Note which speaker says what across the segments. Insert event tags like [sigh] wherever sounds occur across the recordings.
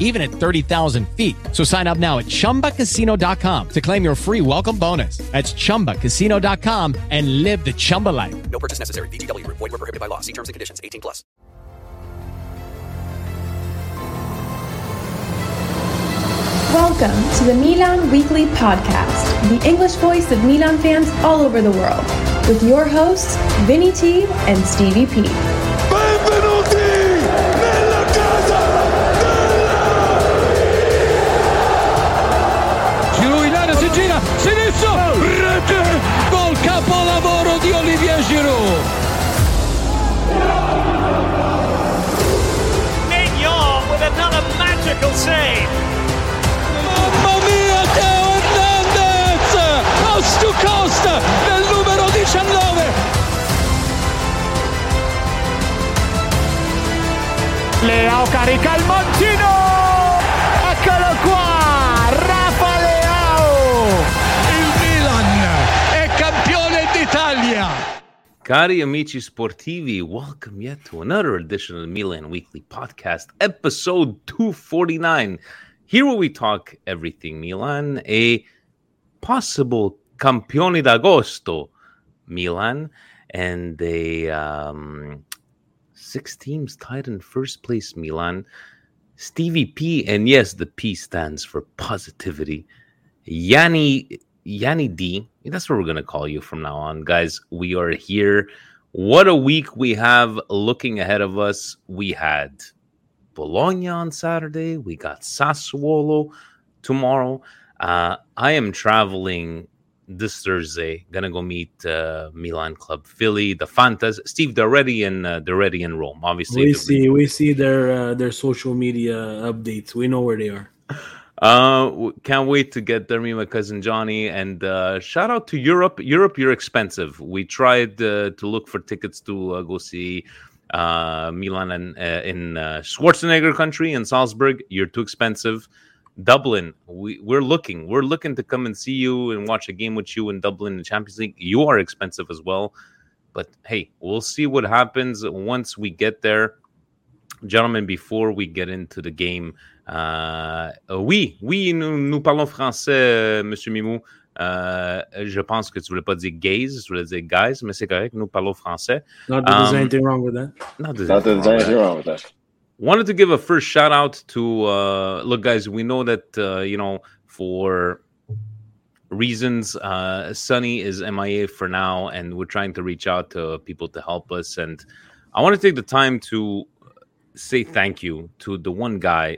Speaker 1: even at 30,000 feet. So sign up now at chumbacasino.com to claim your free welcome bonus. That's chumbacasino.com and live the Chumba life.
Speaker 2: No purchase necessary. VGW Group. Void were prohibited by law. See terms and conditions. 18 plus.
Speaker 3: Welcome to the Milan Weekly Podcast, the English voice of Milan fans all over the world, with your hosts, Vinny T and Stevie P.
Speaker 4: Benvenuti
Speaker 5: sinistro, rete, gol capolavoro di Olivier Giroud.
Speaker 6: Mignon with another magical save.
Speaker 5: Mamma mia, Teo Hernandez! Coast to coast nel numero 19.
Speaker 7: Leao carica il montino!
Speaker 8: Cari amici sportivi, welcome yet to another edition of the Milan Weekly Podcast, episode 249. Here where we talk everything Milan, a possible campione d'agosto Milan, and a um, six teams tied in first place Milan. Stevie P, and yes, the P stands for positivity. Yanni Yanni D. That's what we're gonna call you from now on, guys. We are here. What a week we have looking ahead of us. We had Bologna on Saturday. We got Sassuolo tomorrow. Uh, I am traveling this Thursday. Gonna go meet uh, Milan Club Philly, the Fantas. Steve, they're already in. Uh, they're already in Rome. Obviously,
Speaker 9: we see we see their uh, their social media updates. We know where they are. [laughs]
Speaker 8: Uh, can't wait to get there. Me, my cousin Johnny, and uh, shout out to Europe. Europe, you're expensive. We tried uh, to look for tickets to uh, go see uh, Milan and uh, in uh, Schwarzenegger country in Salzburg. You're too expensive. Dublin, we, we're looking. We're looking to come and see you and watch a game with you in Dublin in Champions League. You are expensive as well. But hey, we'll see what happens once we get there gentlemen, before we get into the game, euh, oui, oui, nous, nous parlons français, euh, Monsieur Mimou. Euh, je pense que tu voulais pas dire gays, tu voulais dire guys, mais c'est correct, nous parlons français.
Speaker 9: Not that there's
Speaker 8: Um,
Speaker 9: anything wrong with that.
Speaker 8: Not that
Speaker 10: Not that there's anything wrong with that.
Speaker 8: wanted to give a first shout out to uh look guys we know that uh you know for reasons uh sunny is mia for now and we're trying to reach out to people to help us and i want to take the time to say thank you to the one guy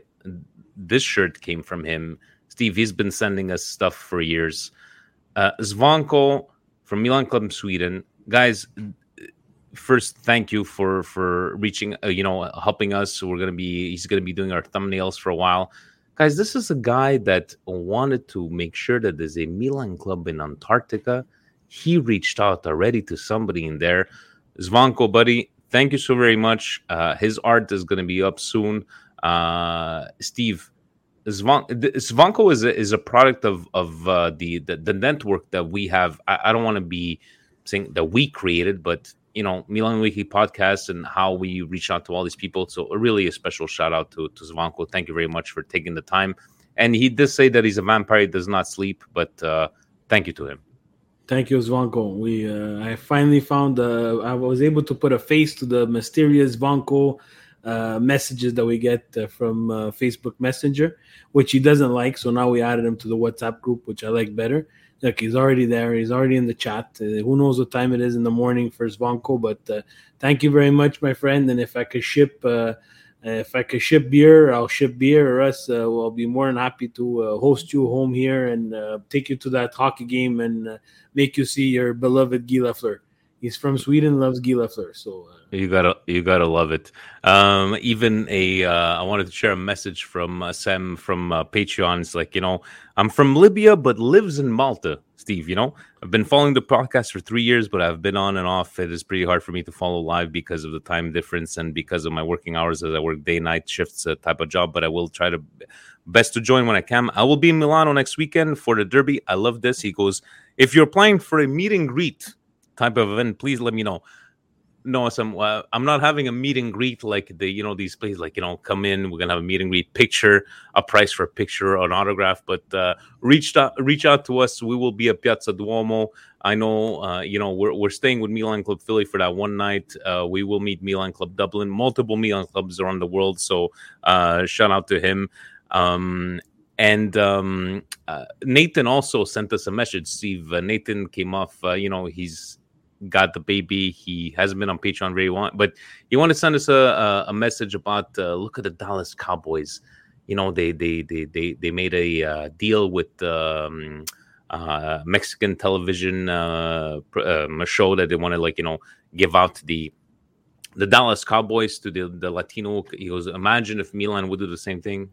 Speaker 8: this shirt came from him. Steve he's been sending us stuff for years. Uh zvanko from milan club sweden. Guys first thank you for for reaching uh, you know helping us. We're gonna be he's gonna be doing our thumbnails for a while. Guys this is a guy that wanted to make sure that there's a milan club in antarctica. He reached out already to somebody in there. Zvanko buddy thank you so very much. Uh his art is gonna be up soon. Uh steve Th- Zvanko is a, is a product of of uh, the, the the network that we have. I, I don't want to be saying that we created, but you know, Milan Weekly podcast and how we reach out to all these people. So really a special shout out to to Zvanko. Thank you very much for taking the time. And he did say that he's a vampire, he does not sleep, but uh, thank you to him.
Speaker 9: Thank you, Zvanko. We uh, I finally found uh, I was able to put a face to the mysterious Zvanko uh, messages that we get uh, from uh, Facebook Messenger, which he doesn't like. So now we added him to the WhatsApp group, which I like better. look, he's already there. He's already in the chat. Uh, who knows what time it is in the morning for Zvonko? But uh, thank you very much, my friend. And if I could ship, uh, if I could ship beer, I'll ship beer. Or else, I'll be more than happy to host you home here and take you to that hockey game and make you see your beloved Guy Lafleur. He's from Sweden, loves Guy Lafleur. So. Uh,
Speaker 8: you gotta, you gotta love it. Um, even a, uh, I wanted to share a message from uh, Sam from uh, Patreon. It's like, you know, I'm from Libya, but lives in Malta. Steve, you know, I've been following the podcast for three years, but I've been on and off. It is pretty hard for me to follow live because of the time difference and because of my working hours as I work day night shifts uh, type of job. But I will try to best to join when I can. I will be in Milano next weekend for the Derby. I love this. He goes, if you're applying for a meet and greet type of event, please let me know. No, some uh, I'm not having a meet and greet like the you know these places like you know come in we're gonna have a meet and greet picture a price for a picture an autograph but uh, reach out reach out to us. We will be at Piazza Duomo. I know uh, you know we're we're staying with Milan Club Philly for that one night. Uh, we will meet Milan Club Dublin. Multiple Milan clubs around the world so uh, shout out to him. Um, and um, uh, Nathan also sent us a message Steve. Nathan came off you know he's got the baby. He hasn't been on Patreon very long, but he wanted to send us a, a, a message about uh, look at the Dallas Cowboys. You know, they they they they they made a uh, deal with um, uh, Mexican television uh, um, show that they want to like you know give out the the Dallas Cowboys to the the Latino. He goes, imagine if Milan would do the same thing.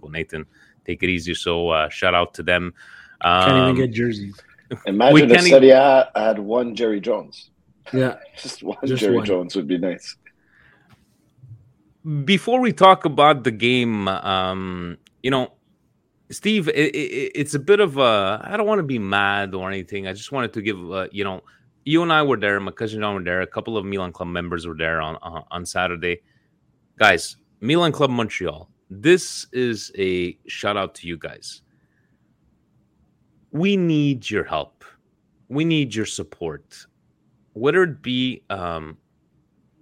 Speaker 8: Well, Nathan, take it easy. So uh, shout out to them.
Speaker 9: Um, Can't even get jerseys.
Speaker 10: Imagine if Serie A had one Jerry Jones.
Speaker 9: Yeah, [laughs]
Speaker 10: just one just Jerry one. Jones would be nice.
Speaker 8: Before we talk about the game, um, you know, Steve, it, it, it's a bit of a. I don't want to be mad or anything. I just wanted to give, uh, you know, you and I were there. My cousin John were there. A couple of Milan Club members were there on uh, on Saturday. Guys, Milan Club Montreal. This is a shout out to you guys we need your help. We need your support. Whether it be um,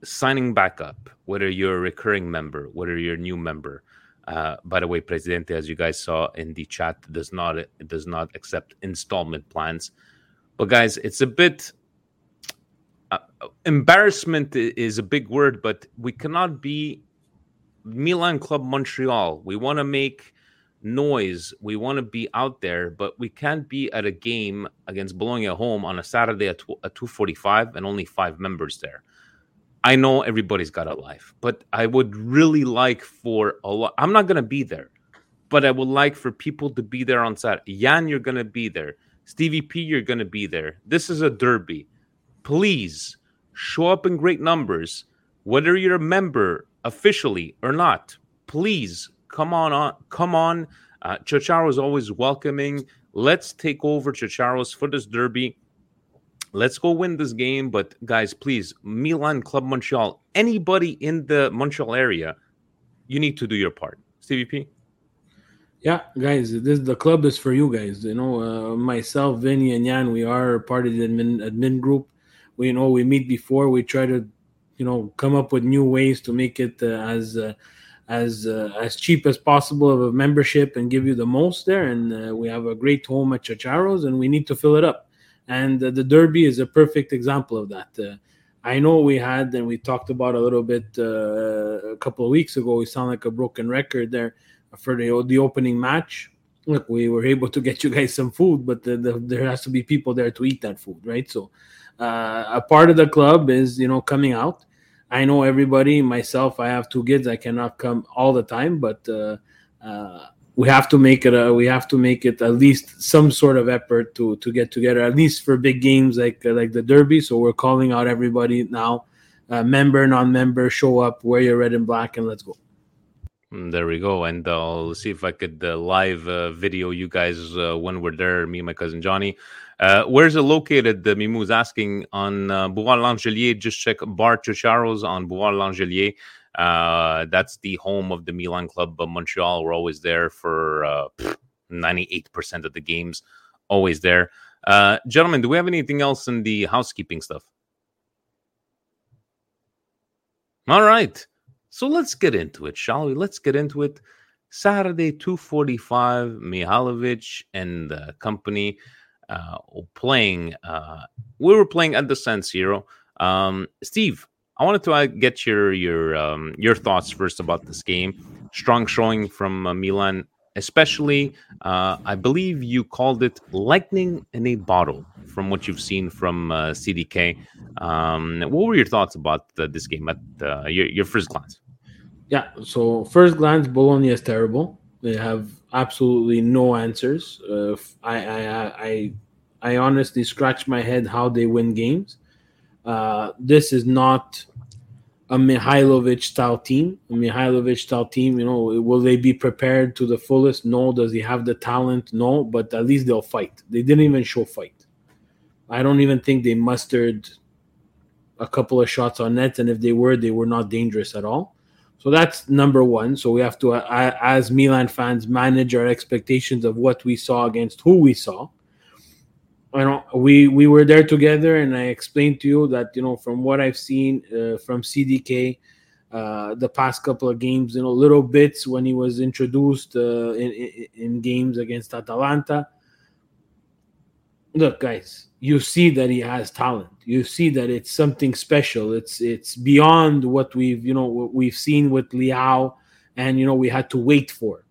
Speaker 8: signing back up, whether you're a recurring member, whether you're a new member. Uh, by the way, Presidente, as you guys saw in the chat, does not does not accept installment plans. But guys, it's a bit uh, embarrassment is a big word, but we cannot be Milan Club Montreal. We want to make noise. We want to be out there, but we can't be at a game against Bologna home on a Saturday at, at 2:45 and only five members there. I know everybody's got a life, but I would really like for a lot. I'm not going to be there, but I would like for people to be there on Saturday. Jan, you're going to be there. Stevie P, you're going to be there. This is a derby. Please show up in great numbers, whether you're a member officially or not. Please Come on, on come on. Uh, Chicharo is always welcoming. Let's take over Chicharo's for this derby. Let's go win this game. But guys, please, Milan Club Montreal, anybody in the Montreal area, you need to do your part. CVP.
Speaker 9: Yeah, guys, this the club is for you guys. You know, uh, myself, Vinny, and Yan, we are part of the admin admin group. We you know we meet before. We try to, you know, come up with new ways to make it uh, as uh, as uh, as cheap as possible of a membership and give you the most there. And uh, we have a great home at Chicharos, and we need to fill it up. And uh, the Derby is a perfect example of that. Uh, I know we had, and we talked about a little bit uh, a couple of weeks ago. We sound like a broken record there for the the opening match. Look, we were able to get you guys some food, but the, the, there has to be people there to eat that food, right? So, uh, a part of the club is you know coming out I know everybody, myself, I have two kids. I cannot come all the time, but uh, uh, we have to make it. A, we have to make it at least some sort of effort to to get together, at least for big games like uh, like the Derby. So we're calling out everybody now, uh, member, non-member, show up, wear your red and black, and let's go.
Speaker 8: Mm, there we go, and I'll see if I could uh, live uh, video you guys when we're there. Me and my cousin Johnny. Uh, where's it located? The Mimou is asking on uh, Boulevard Langelier. Just check Bar Chicharos on Boulevard Langelier. Uh, that's the home of the Milan Club of Montreal. We're always there for uh, 98% of the games, always there. Uh, gentlemen, do we have anything else in the housekeeping stuff? All right. So let's get into it, shall we? Let's get into it. Saturday, 245, Mihailovic and the company uh, playing. Uh, we were playing at the San Siro. Um, Steve, I wanted to uh, get your your um, your thoughts first about this game. Strong showing from uh, Milan, especially. Uh, I believe you called it lightning in a bottle. From what you've seen from uh, CDK, um, what were your thoughts about this game at uh, your your first glance?
Speaker 9: Yeah, so first glance, Bologna is terrible. They have absolutely no answers. Uh, I, I, I, I honestly scratch my head how they win games. Uh, this is not a Mihailovic style team. A Mihailovic style team, you know, will they be prepared to the fullest? No. Does he have the talent? No. But at least they'll fight. They didn't even show fight. I don't even think they mustered a couple of shots on net, and if they were, they were not dangerous at all. So that's number one. So we have to, uh, as Milan fans, manage our expectations of what we saw against who we saw. I know we we were there together, and I explained to you that you know from what I've seen uh, from CDK, uh, the past couple of games, you know, little bits when he was introduced uh, in, in, in games against Atalanta. Look, guys, you see that he has talent. You see that it's something special. It's it's beyond what we've you know what we've seen with Leao, and you know we had to wait for.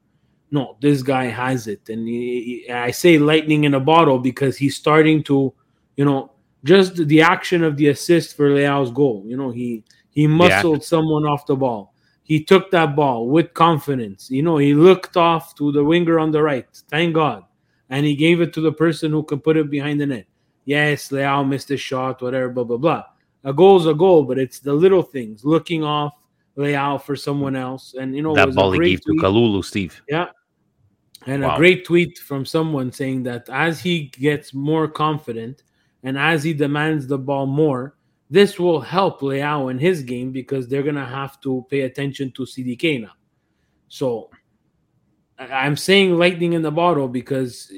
Speaker 9: No, this guy has it, and he, I say lightning in a bottle because he's starting to, you know, just the action of the assist for Leao's goal. You know, he he muscled yeah. someone off the ball. He took that ball with confidence. You know, he looked off to the winger on the right. Thank God, and he gave it to the person who could put it behind the net yes, Leao missed a shot, whatever, blah, blah, blah. A goal's a goal, but it's the little things, looking off Leao for someone else. And, you know,
Speaker 8: that ball he gave tweet. to Kalulu, Steve.
Speaker 9: Yeah. And wow. a great tweet from someone saying that as he gets more confident and as he demands the ball more, this will help Leao in his game because they're going to have to pay attention to CDK now. So I'm saying lightning in the bottle because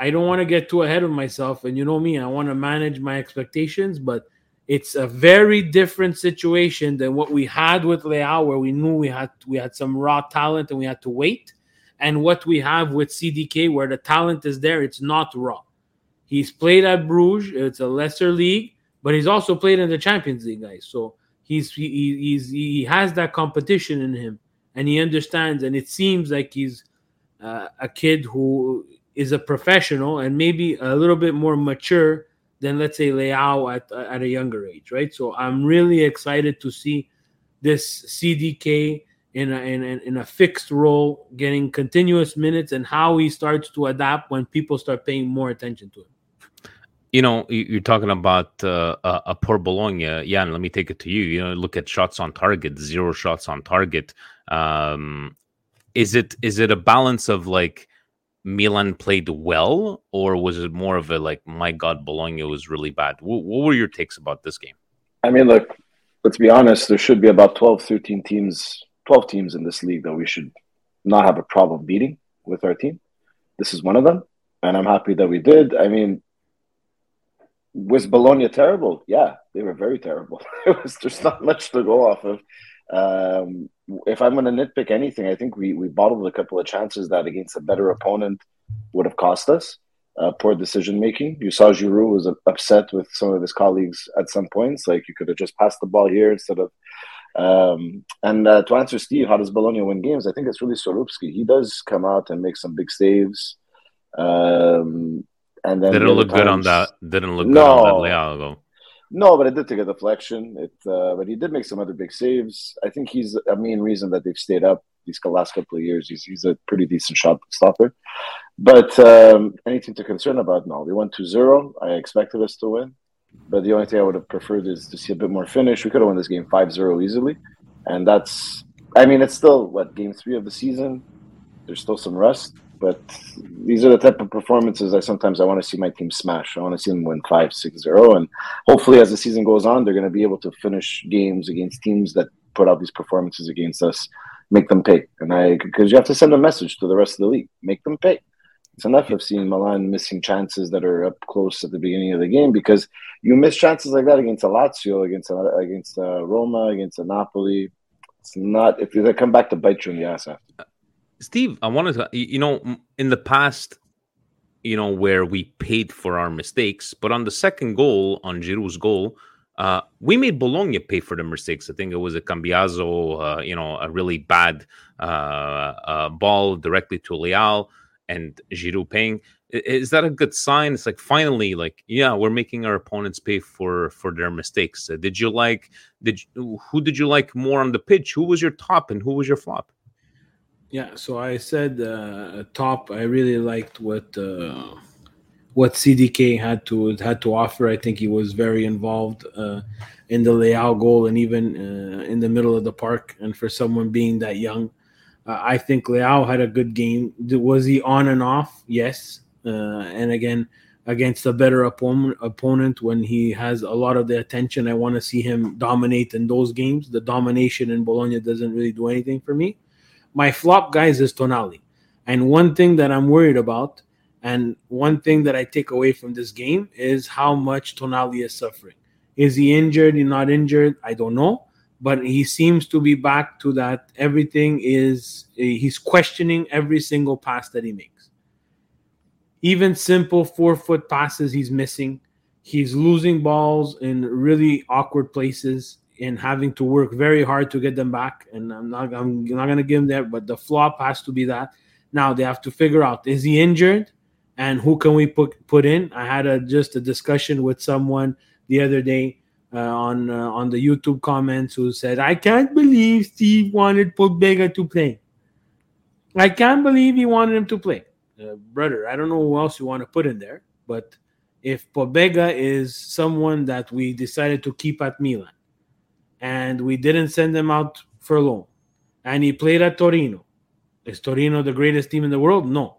Speaker 9: I don't want to get too ahead of myself. And you know me, I want to manage my expectations, but it's a very different situation than what we had with Leao, where we knew we had we had some raw talent and we had to wait, and what we have with CDK, where the talent is there, it's not raw. He's played at Bruges, it's a lesser league, but he's also played in the Champions League, guys. So he's he, he's he has that competition in him, and he understands. And it seems like he's uh, a kid who is a professional and maybe a little bit more mature than let's say Leao at at a younger age, right? So I'm really excited to see this CDK in a in, in a fixed role, getting continuous minutes, and how he starts to adapt when people start paying more attention to him.
Speaker 8: You know, you're talking about uh, a poor Bologna. Yeah, and let me take it to you. You know, look at shots on target, zero shots on target. Um, is it is it a balance of like Milan played well, or was it more of a like, my God, Bologna was really bad? What, what, were your takes about this game?
Speaker 10: I mean, look, let's be honest, there should be about 12, 13 teams, 12 teams in this league that we should not have a problem beating with our team. This is one of them, and I'm happy that we did. I mean, was Bologna terrible? Yeah, they were very terrible. [laughs] There was, there's not much to go off of. Um, if I'm going to nitpick anything, I think we we bottled a couple of chances that against a better opponent would have cost us. Uh, poor decision making. You saw Giroud was upset with some of his colleagues at some points. Like you could have just passed the ball here instead of. Um, and uh, to answer Steve, how does Bologna win games? I think it's really Skorupski. He does come out and make some big saves. Um, and then
Speaker 8: didn't look times, good on that. Didn't look no, good on that Leao.
Speaker 10: No, but it did take a deflection. It, uh, but he did make some other big saves. I think he's a main reason that they've stayed up these last couple of years. He's he's a pretty decent shot stopper. But um, anything to concern about? No, we went 2-0. I expected us to win, but the only thing I would have preferred is to see a bit more finish. We could have won this game 5-0 easily, and that's. I mean, it's still what game three of the season. There's still some rust, but these are the type of performances I sometimes I want to see my team smash. I want to see them win 5 6 0. And hopefully, as the season goes on, they're going to be able to finish games against teams that put out these performances against us, make them pay. And I, because you have to send a message to the rest of the league, make them pay. It's enough of seeing Milan missing chances that are up close at the beginning of the game because you miss chances like that against a Lazio, against a, against a Roma, against a Napoli. It's not if they come back to bite you in the ass after.
Speaker 8: Steve, I wanted to, you know, in the past, you know, where we paid for our mistakes. But on the second goal, on Giroud's goal, uh, we made Bologna pay for the mistakes. I think it was a Cambiaso, uh, you know, a really bad uh, uh, ball directly to Leao and Giroud paying. Is that a good sign? It's like finally, like yeah, we're making our opponents pay for for their mistakes. Did you like? Did you, who did you like more on the pitch? Who was your top and who was your flop?
Speaker 9: Yeah, so I said uh, top. I really liked what uh, what CDK had to had to offer. I think he was very involved uh, in the Leao goal and even uh, in the middle of the park. And for someone being that young, uh, I think Leao had a good game. Was he on and off? Yes. Uh, and again, against a better opponent, opponent when he has a lot of the attention, I want to see him dominate in those games. The domination in Bologna doesn't really do anything for me. My flop, guys, is Tonali. And one thing that I'm worried about, and one thing that I take away from this game is how much Tonali is suffering. Is he injured? He not injured? I don't know. But he seems to be back to that. Everything is, he's questioning every single pass that he makes. Even simple four foot passes, he's missing. He's losing balls in really awkward places and having to work very hard to get them back. And I'm not, I'm not going to give them that, but the flop has to be that. Now they have to figure out is he injured and who can we put put in? I had a just a discussion with someone the other day uh, on uh, on the YouTube comments who said, "I can't believe Steve wanted Pobega to play. I can't believe he wanted him to play." Uh, brother, I don't know who else you want to put in there, but if Pobega is someone that we decided to keep at Milan and we didn't send him out for loan and he played at Torino, is Torino the greatest team in the world? No.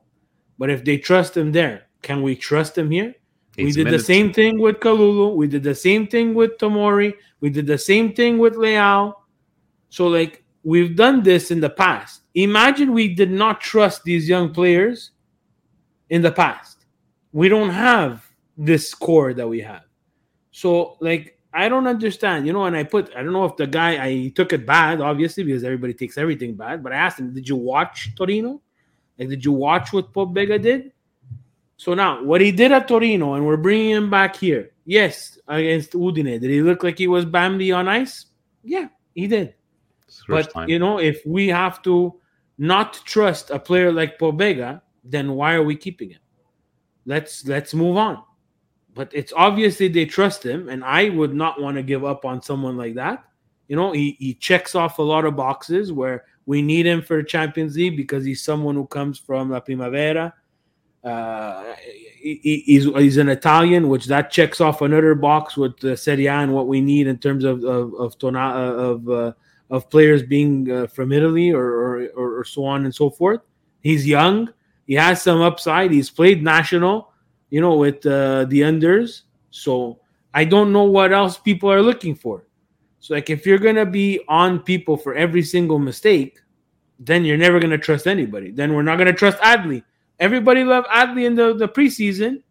Speaker 9: But if they trust him there, can we trust him here? we did
Speaker 8: minutes.
Speaker 9: the same thing with Kalulu. We did the same thing with Tomori. We did the same thing with Leao. So, like, we've done this in the past. Imagine we did not trust these young players in the past. We don't have this core that we have. So, like, I don't understand, you know. And I put, I don't know if the guy, I took it bad, obviously, because everybody takes everything bad. But I asked him, did you watch Torino? Like, did you watch what Pobega did? So now, what he did at Torino, and we're bringing him back here. Yes, against Udine, did he look like he was Bambi on ice? Yeah, he did.
Speaker 8: It's the first
Speaker 9: But
Speaker 8: time.
Speaker 9: you know, if we have to not trust a player like Pobega, then why are we keeping him? Let's let's move on. But it's obviously they trust him, and I would not want to give up on someone like that. You know, he, he checks off a lot of boxes where we need him for Champions League because he's someone who comes from La Primavera. Uh, he- he- he's, he's an Italian, which that checks off another box with the Serie A and what we need in terms of of of, tona, uh, of uh, of players being uh, from Italy or, or or so on and so forth. He's young. He has some upside. He's played national, you know, with uh, the unders. So I don't know what else people are looking for. So like if you're gonna be on people for every single mistake, then you're never gonna trust anybody. Then we're not gonna trust Adli. Everybody loved Adli in the, the preseason.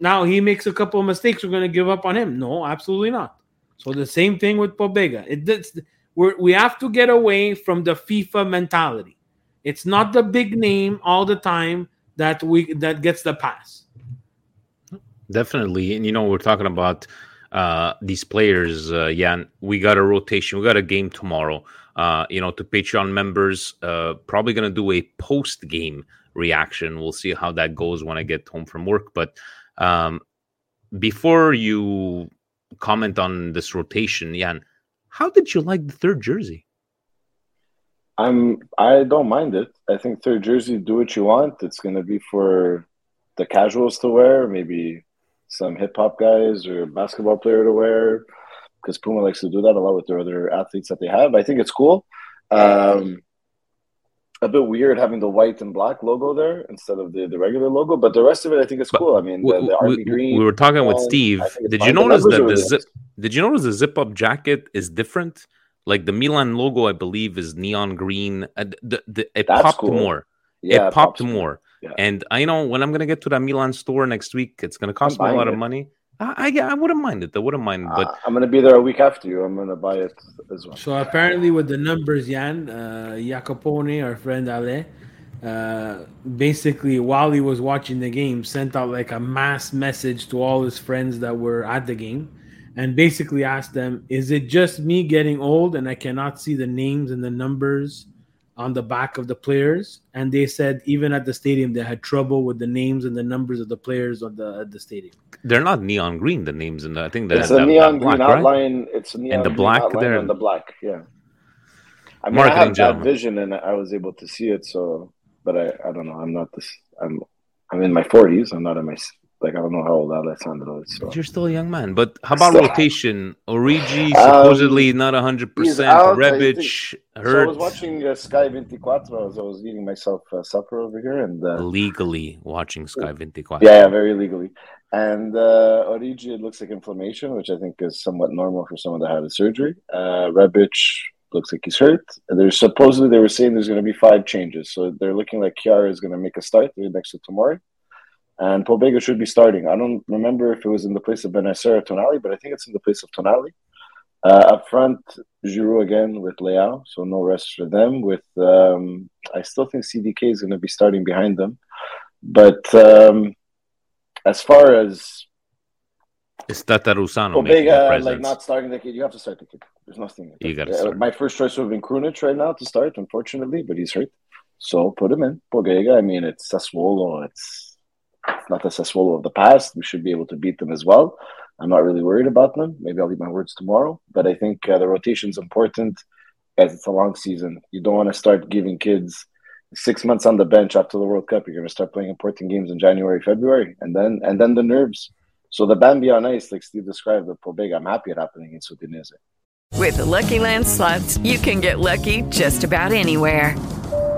Speaker 9: Now he makes a couple of mistakes. We're gonna give up on him. No, absolutely not. So the same thing with Pobega. It does, we're, we have to get away from the FIFA mentality. It's not the big name all the time that we that gets the pass.
Speaker 8: Definitely. And you know, we're talking about uh these players, uh Jan. We got a rotation, we got a game tomorrow. Uh, you know, to Patreon members, uh probably gonna do a post game reaction. We'll see how that goes when I get home from work. But um before you comment on this rotation, Jan, how did you like the third jersey?
Speaker 10: I'm I don't mind it. I think third jersey, do what you want. It's gonna be for the casuals to wear, maybe some hip hop guys or basketball player to wear, because Puma likes to do that a lot with their other athletes that they have. I think it's cool. Um, a bit weird having the white and black logo there instead of the, the regular logo, but the rest of it I think is cool. I mean, the, the
Speaker 8: we,
Speaker 10: army green.
Speaker 8: we were talking with Steve.
Speaker 10: I think it's
Speaker 8: Did you notice that the zip? Did you notice the zip up jacket is different? Like the Milan logo, I believe, is neon green. Uh, the, the, it
Speaker 10: That's
Speaker 8: popped
Speaker 10: cool.
Speaker 8: more.
Speaker 10: Yeah,
Speaker 8: it
Speaker 10: it
Speaker 8: popped
Speaker 10: more.
Speaker 8: More.
Speaker 10: Yeah.
Speaker 8: And I know when I'm gonna get to that Milan store next week, it's gonna cost me a
Speaker 10: buying
Speaker 8: lot of money. I, I I wouldn't mind it. I wouldn't mind, but
Speaker 10: Uh, I'm gonna be there a week after you. I'm gonna buy it as well.
Speaker 9: So apparently, with the numbers, Jan uh, Jacopone, our friend Ale, uh, basically while he was watching the game, sent out like a mass message to all his friends that were at the game, and basically asked them, "Is it just me getting old and I cannot see the names and the numbers on the back of the players?" And they said even at the stadium they had trouble with the names and the numbers of the players of the at the stadium.
Speaker 8: They're not neon green. The names and the I think that,
Speaker 10: It's a
Speaker 8: that-
Speaker 10: neon
Speaker 8: that black,
Speaker 10: green
Speaker 8: right?
Speaker 10: outline. It's a neon
Speaker 8: And the
Speaker 10: green
Speaker 8: black
Speaker 10: outline
Speaker 8: there.
Speaker 10: on the black. Yeah. I mean,
Speaker 8: Marketing
Speaker 10: I have bad
Speaker 8: gentleman.
Speaker 10: vision, and I was able to see it. So, but I, I don't know. I'm not this. I'm, I'm in my 40s. I'm not in my s- like. I don't know how old Alessandro is. So.
Speaker 8: You're still a young man, but how about
Speaker 10: Still-
Speaker 8: rotation? Origi
Speaker 10: Um,
Speaker 8: supposedly not hundred percent.
Speaker 10: out, I
Speaker 8: Rebic
Speaker 10: think. So I was watching uh, Sky 24 as I was eating myself uh, supper over here, and uh,
Speaker 8: legally watching Sky 24.
Speaker 10: yeah, yeah, very legally. And uh, Origi, it looks like inflammation, which I think is somewhat normal for someone that had a surgery. Uh, Rebic looks like he's hurt. And there's supposedly they were saying there's going to be five changes, so they're looking like Kjaer is going to make a start right next to Tomori, and Pobega should be starting. I don't remember if it was in the place of Bennacer or Tonali, but I think it's in the place of Tonali. Uh, up front, Giroud again with Leao, so no rest for them. With um, I still think CDK is going to be starting behind them, but um, as far as
Speaker 8: It's Tatarusanu making a
Speaker 10: Pobega like not starting the kid, you have to start the kid. There's nothing.
Speaker 8: You gotta
Speaker 10: Uh, my first choice would have been Krunic right now to start, unfortunately, but he's hurt, so put him in. Pobega. I mean, it's Sassuolo. It's it's not the Sassuolo of the past. We should be able to beat them as well. I'm not really worried about them. Maybe I'll leave my words tomorrow, but I think uh, the is important as it's a long season. You don't want to start giving kids six months on the bench after the World Cup. You're going to start playing important games in January, February, and then and then the nerves. So the Bambi on ice, like Steve described, the Pobega, I'm happy it happened against Udinese.
Speaker 11: With the Lucky Land slots, you can get lucky just about anywhere.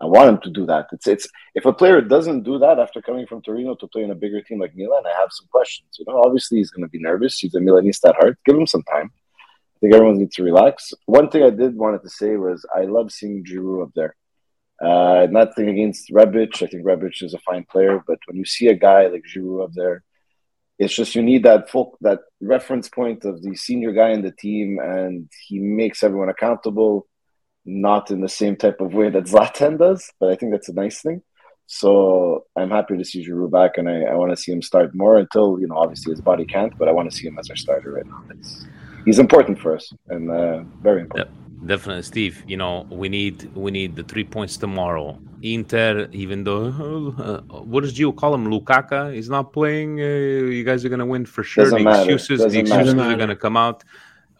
Speaker 10: I want him to do that. It's it's if a player doesn't do that after coming from Torino to play in a bigger team like Milan, I have some questions. You know, obviously he's going to be nervous. He's a Milanista at heart. Give him some time. I think everyone needs to relax. One thing I did wanted to say was I love seeing Giroud up there. Uh, nothing against Rebic. I think Rebic is a fine player, but when you see a guy like Giroud up there, it's just you need that full, that reference point of the senior guy in the team, and he makes everyone accountable not in the same type of way that Zlatan does, but I think that's a nice thing. So I'm happy to see Giroud back, and I, I want to see him start more until you know obviously his body can't, but I want to see him as our starter right now. It's, he's important for us and uh, very important.
Speaker 8: Definitely, Steve. You know, we need we need the three points tomorrow. Inter, even though uh, [laughs] what does Gio call him? Lukaka is not playing. Uh, you guys are gonna win for sure.
Speaker 10: Doesn't
Speaker 8: the
Speaker 10: matter.
Speaker 8: excuses,
Speaker 10: Doesn't
Speaker 8: the excuses
Speaker 10: matter.
Speaker 8: are gonna come out.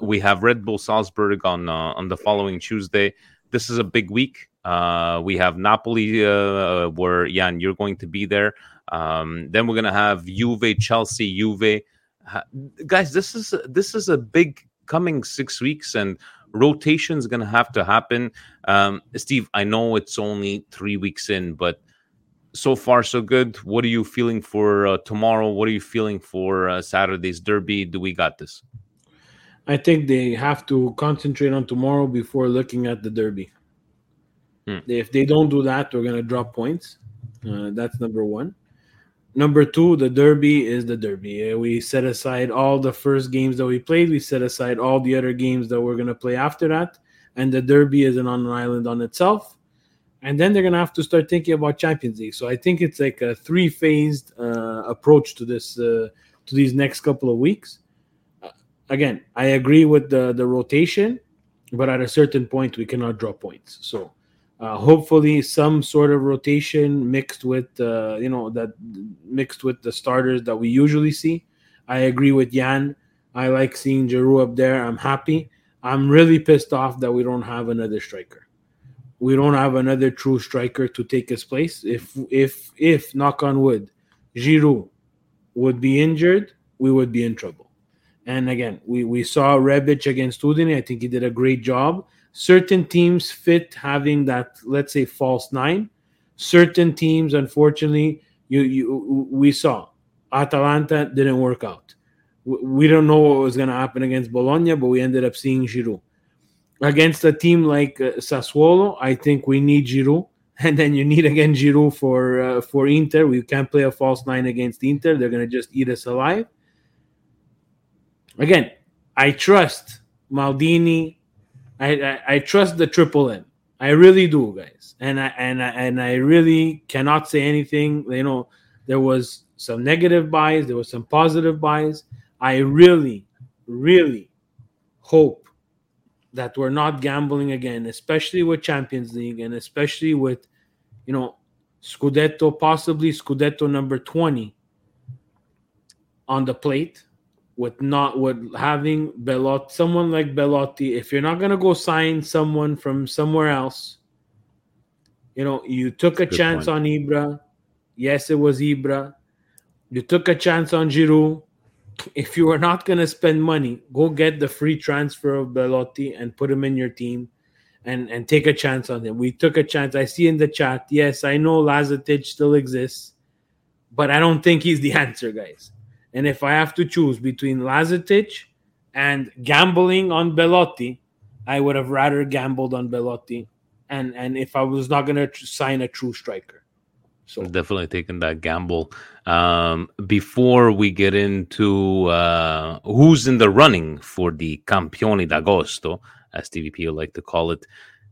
Speaker 8: We have Red Bull Salzburg on uh, on the following Tuesday. This is a big week. Uh, we have Napoli, uh, where Jan, you're going to be there. Um, then we're gonna have Juve, Chelsea, Juve. Guys, this is this is a big coming six weeks, and rotation is gonna have to happen. Um, Steve, I know it's only three weeks in, but so far so good. What are you feeling for uh, tomorrow? What are you feeling for uh, Saturday's derby? Do we got this?
Speaker 9: I think they have to concentrate on tomorrow before looking at the derby.
Speaker 8: Hmm.
Speaker 9: If they don't do that, we're gonna drop points. Uh, that's number one. Number two, the derby is the derby. Uh, We set aside all the first games that we played. We set aside all the other games that we're gonna play after that, and the derby is an on an island on itself. And then they're gonna have to start thinking about Champions League. So I think it's like a three phased uh, approach to this uh, to these next couple of weeks again, I agree with the the rotation, but at a certain point we cannot draw points. So Uh, hopefully, some sort of rotation mixed with uh, you know that mixed with the starters that we usually see. I agree with Jan. I like seeing Giroud up there. I'm happy. I'm really pissed off that we don't have another striker. We don't have another true striker to take his place. If if if knock on wood, Giroud would be injured, we would be in trouble. And again, we, we saw Rebic against Udine. I think he did a great job. Certain teams fit having that, let's say, false nine. Certain teams, unfortunately, you, you we saw Atalanta didn't work out. We don't know what was going to happen against Bologna, but we ended up seeing Giroud. Against a team like uh, Sassuolo, I think we need Giroud [laughs] and then you need again Giroud for uh, for Inter. We can't play a false nine against Inter; they're gonna just eat us alive. Again, I trust Maldini. I, I, I trust the triple M. I really do, guys, and I and I, and I really cannot say anything. You know, there was some negative buys, there was some positive buys. I really, really hope that we're not gambling again, especially with Champions League and especially with, you know, Scudetto, possibly Scudetto number 20 on the plate with not with having Belotti, someone like Belotti. If you're not gonna go sign someone from somewhere else, you know, you took a Good chance point. on Ibra. Yes, it was Ibra. You took a chance on Giroud if you are not going to spend money, go get the free transfer of Belotti and put him in your team and, and take a chance on him. We took a chance. I see in the chat, yes, I know Lazetic still exists, but I don't think he's the [laughs] answer, guys. And if I have to choose between Lazetic and gambling on Belotti, I would have rather gambled on Belotti. And, and if I was not going to sign a true striker.
Speaker 8: So definitely taking that gamble. Um, before we get into uh, who's in the running for the Campioni d'Agosto, as TVP would like to call it,